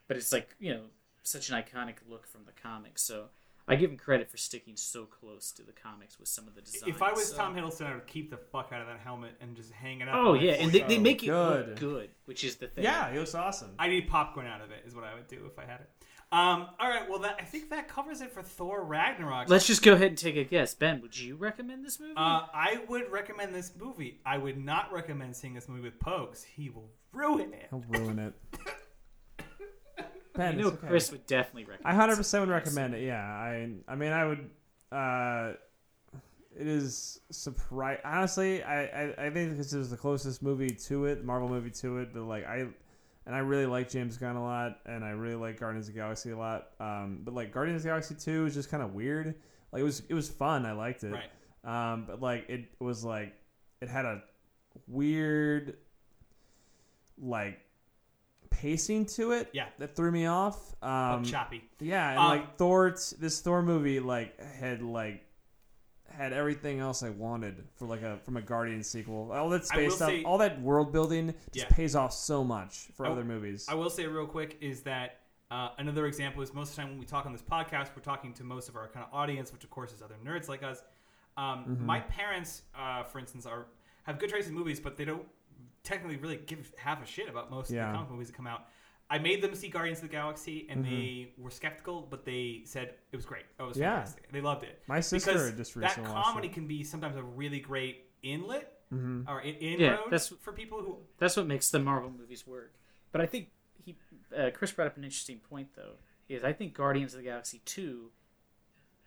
but it's like you know such an iconic look from the comics. So I give him credit for sticking so close to the comics with some of the designs. If I was so- Tom Hiddleston, I would keep the fuck out of that helmet and just hang it up. oh yeah, and they, they make it good. look good, which is the thing. Yeah, it looks awesome. I need popcorn out of it. Is what I would do if I had it. Um, all right, well, that I think that covers it for Thor Ragnarok. Let's just go ahead and take a guess. Ben, would you recommend this movie? Uh, I would recommend this movie. I would not recommend seeing this movie with Pogues. He will ruin it. He'll ruin it. I know okay. Chris would definitely recommend. I hundred percent would recommend it. Yeah, I I mean I would. Uh, it is surprise. Honestly, I, I I think this is the closest movie to it, Marvel movie to it. But like I, and I really like James Gunn a lot, and I really like Guardians of the Galaxy a lot. Um, but like Guardians of the Galaxy two is just kind of weird. Like it was it was fun. I liked it. Right. Um, but like it was like it had a weird like pacing to it. Yeah. That threw me off. Um, choppy. yeah, and Um, like Thor, this Thor movie like had like had everything else I wanted for like a from a Guardian sequel. All that space stuff, say- all that world building just Yeah. pays off so much for I- other movies. I will say real quick is that uh, another example is most of the time when we talk on this podcast, we're talking to most of our kind of audience, which of course is other nerds like us. Um, Mm-hmm. My parents, uh, for instance, are have good taste in movies, but they don't technically really give half a shit about most Yeah. of the comic movies that come out. I made them see Guardians of the Galaxy, and Mm-hmm. they were skeptical, but they said it was great. It was Yeah. fantastic. They loved it. My sister because just that recently watched comedy it. can be sometimes a really great inlet Mhm. or in, inroad Yeah, that's- for people who That's what makes the Marvel movies work. But I think he, uh, Chris brought up an interesting point though. Is I think Guardians of the Galaxy two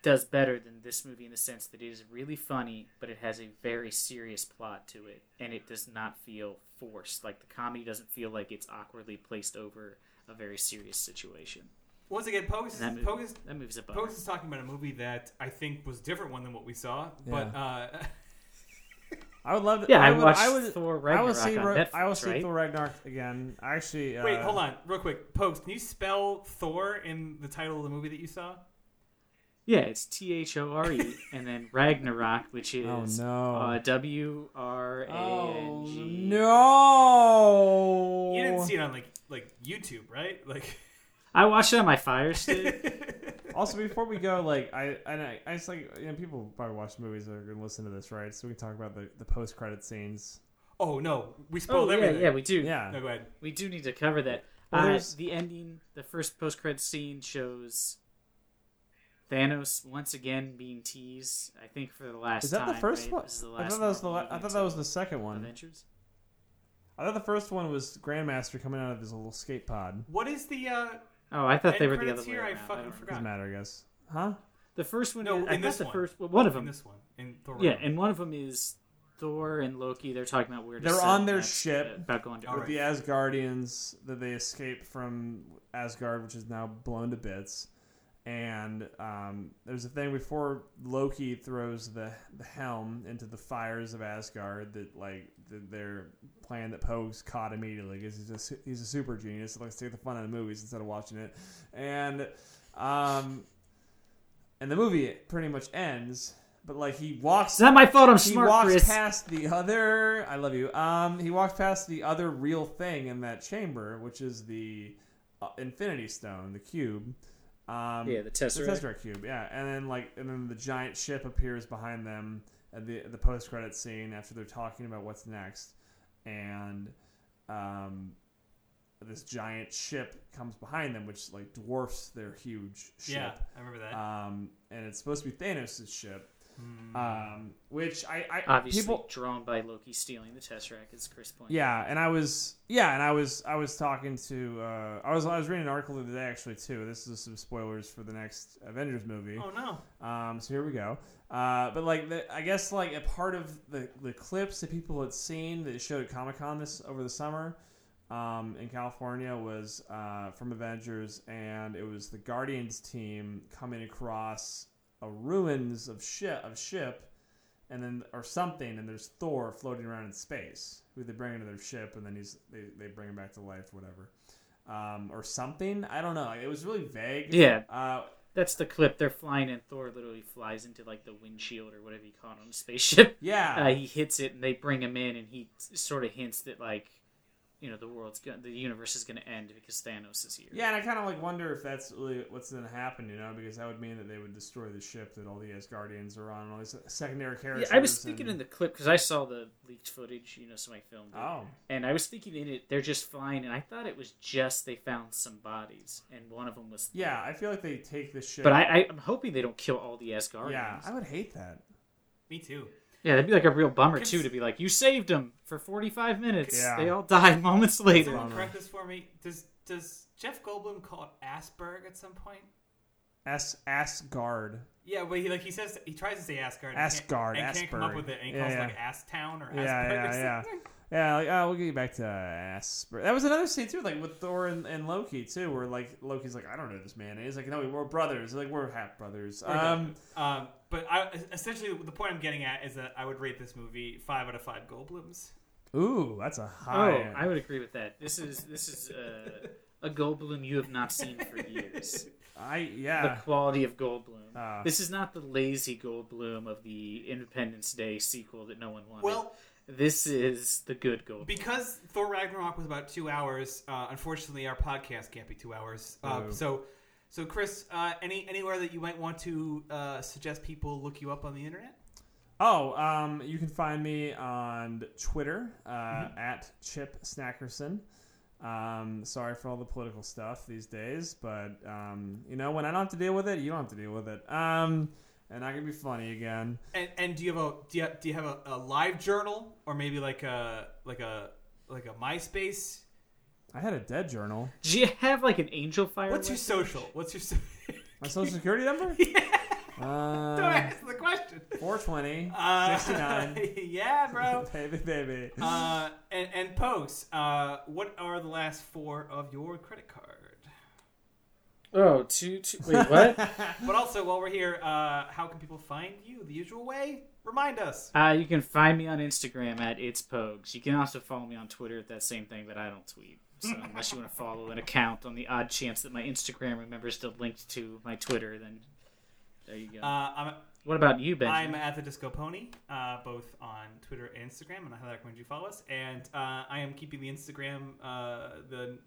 does better than this movie in the sense that it is really funny, but it has a very serious plot to it, and it does not feel forced. Like the comedy doesn't feel like it's awkwardly placed over a very serious situation. once again, Pogues, that movie, Pogues that movie's a bummer. Pogues is talking about a movie that I think was different one than what we saw, but uh, I would love to. Yeah, I I would. watched I would. Thor I will Ragnarok see. on Ra- Netflix, I will see right? Thor Ragnarok again. I actually. Uh, wait, hold on, real quick, Pogues, can you spell Thor in the title of the movie that you saw? Yeah, it's T H O R E, and then Ragnarok, which is Oh no. uh, W R A N oh no. You didn't see it on like like YouTube, right? Like, I watched it on my Fire Stick. Also, before we go, like I, and I, I just like you know people probably watch movies that are gonna listen to this, right? So we can talk about the, the post credit scenes. Oh no, we Oh yeah, everything. yeah, we do. Yeah. No, go ahead. We do need to cover that. Well, uh, the ending, the first post credit scene shows Thanos once again being teased. I think for the last Is that time. the first right? one? This is the I thought that was the. La- I thought that was the second one. Avengers. I thought the first one was Grandmaster coming out of his little skate pod. What is the uh, Oh, I thought they were the credits other way here? I around. fucking don't forgot. Doesn't matter, I guess. Huh? The first one. No, is, I in thought this the one. first. Well, one of in them. this one in Thor? Yeah, and one of them is Thor and Loki. They're talking about where to They're on their that's, ship. uh, about going to With Earth. the Asgardians that they escape from Asgard, which is now blown to bits. And um, there's a thing before Loki throws the the helm into the fires of Asgard that like the, their plan that Pogue's caught immediately because he's a he's a super genius likes to take the fun out of the movies instead of watching it, and um, and the movie pretty much ends. But like he walks It's not my fault. I'm he smart, walks Chris. past the other i love you um he walks past the other real thing in that chamber which is the uh, infinity stone the cube um Yeah, the Tesseract. Tesseract cube yeah and then like and then the giant ship appears behind them at the the post credit scene after they're talking about what's next and um this giant ship comes behind them which like dwarfs their huge ship yeah, I remember that. um and it's supposed to be Thanos' ship Hmm. um, which I, I Obviously, people, drawn by Loki stealing the Tesseract, as Chris pointed. yeah, and I was, yeah, and I was, I was talking to, uh, I was, I was reading an article the other day actually too. This is some spoilers for the next Avengers movie. oh no. Um, so here we go. Uh, but like, the, I guess like a part of the the clips that people had seen that showed at Comic Con this over the summer. Um, in California was uh, from Avengers, and it was the Guardians team coming across a ruins of ship of ship, and then or something, and there's Thor floating around in space, who they bring into their ship, and then he's they, they bring him back to life, whatever, um, or something. I don't know. It was really vague. Yeah, Uh, that's the clip. They're flying, and Thor literally flies into like the windshield or whatever you call it on a spaceship. yeah. Uh, he hits it, and they bring him in, and he sort of hints that like, you know, the world's going, the universe is going to end because Thanos is here. Yeah, and I kind of like wonder if that's really what's going to happen, you know, because that would mean that they would destroy the ship that all the Asgardians are on, and all these secondary Yeah, characters. I was thinking and- in the clip because I saw the leaked footage. You know, somebody filmed it, Oh, and I was thinking in it they're just flying, and I thought it was just they found some bodies, and one of them was. yeah, I feel like they take the ship. But I, I, I'm hoping they don't kill all the Asgardians. yeah, I would hate that. Me too. Yeah, that'd be like a real bummer Cons- too to be like, you saved them for 45 minutes. Yeah. They all died moments later. someone correct this for me? Does does Jeff Goldblum call it Asperg at some point? As Asgard. Yeah, but he like he says he tries to say Asgard. and can't- Asgard, and can't come up with it. And he Yeah, calls yeah. it like Ass Town or Yeah, Asperg. yeah, or yeah. Yeah, like, oh, we'll get you back to Asper. That was another scene too, like with Thor and, and Loki too, where like Loki's like, I don't know who this man. is. He's like, no, we're brothers. Like we're half brothers. Um, Um, but I, essentially, the point I'm getting at is that I would rate this movie five out of five Goldblums. ooh, that's a Oh, high. I would agree with that. This is this is uh, a Goldblum you have not seen for years. I yeah. The quality of Goldblum. Ah. this is not the lazy Goldblum of the Independence Day sequel that no one wanted. Well, this is the good Goldblum. because Thor Ragnarok was about two hours, uh, unfortunately, our podcast can't be two hours. Uh, Oh. so, so Chris, uh, any anywhere that you might want to uh, suggest people look you up on the internet? Oh, um, you can find me on Twitter uh, Mm-hmm. at Chip Snackerson. Um, sorry for all the political stuff these days, but um, you know when I don't have to deal with it, you don't have to deal with it. Um, and I can be funny again. And, and do you have a do you, do you have a, a live journal or maybe like a like a like a MySpace? I had a dead journal. Do you have like an Angel Fire? What's your website? social? What's your so- My social security number? yeah, don't Uh, ask the question. 420 Uh, 69. yeah, bro. baby, baby. Uh, and and post. Uh, what are the last four of your credit card? Oh, two, two. Wait, what? But also, while we're here, uh, how can people find you? The usual way. Remind us. Uh, you can find me on Instagram at it's pogues. You can also follow me on Twitter at that same thing, but I don't tweet. So unless you want to follow an account on the odd chance that my Instagram remembers to link to my Twitter, then there you go. Uh, I'm what about you, Ben? I'm at the Disco Pony, uh, both on Twitter and Instagram, and I highly recommend you follow us. And uh, I am keeping the Instagram, uh, the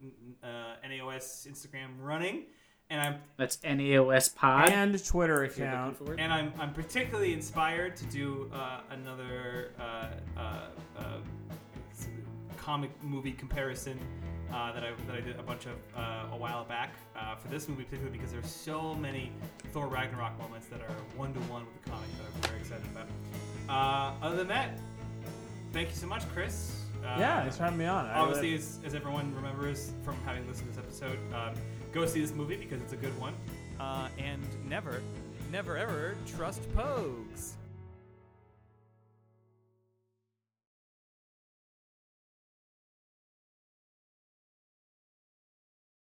uh, NAOS Instagram running, and I'm That's NAOS Pod. and Twitter if you're looking account. and I'm, I'm particularly inspired to do uh, another uh, uh, uh, comic movie comparison uh, that I that I did a bunch of uh, a while back uh, for this movie particularly because there's so many Thor Ragnarok moments that are one to one with the comic that I'm very excited about. Uh, other than that, thank you so much, Chris. Uh, yeah, thanks for having me on. I Obviously, really- as, as everyone remembers from having listened to this episode, um, go see this movie because it's a good one. Uh, and never, never ever trust Pogues.